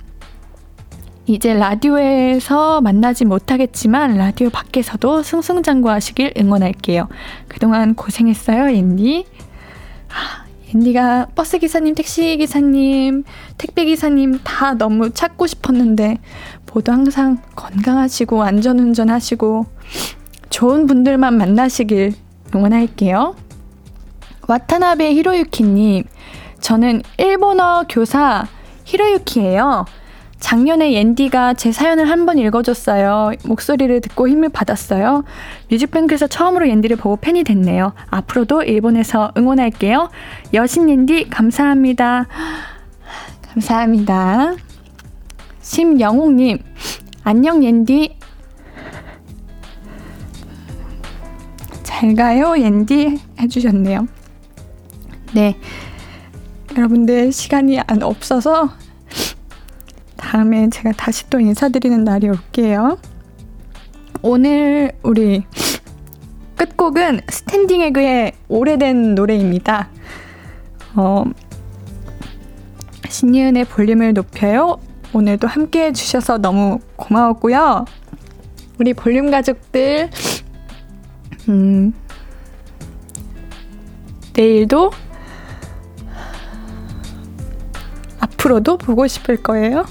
이제 라디오에서 만나지 못하겠지만 라디오 밖에서도 승승장구하시길 응원할게요. 그동안 고생했어요, 옌디. 아, 옌디가 버스 기사님, 택시 기사님, 택배 기사님 다 너무 찾고 싶었는데 모두 항상 건강하시고 안전운전 하시고 좋은 분들만 만나시길 응원할게요. 와타나베 히로유키님, 저는 일본어 교사 히로유키예요. 작년에 옌디가 제 사연을 한 번 읽어줬어요. 목소리를 듣고 힘을 받았어요. 뮤직뱅크에서 처음으로 옌디를 보고 팬이 됐네요. 앞으로도 일본에서 응원할게요. 여신 옌디 감사합니다. 감사합니다. 심영옥님, 안녕 옌디. 잘 가요 옌디 해주셨네요. 네. 여러분들 시간이 안 없어서 다음에 제가 다시 또 인사드리는 날이 올게요. 오늘 우리 끝곡은 스탠딩 에그의 오래된 노래입니다. 어, 신예은의 볼륨을 높여요. 오늘도 함께 해주셔서 너무 고마웠고요. 우리 볼륨 가족들, 음, 내일도 앞으로도 보고 싶을 거예요.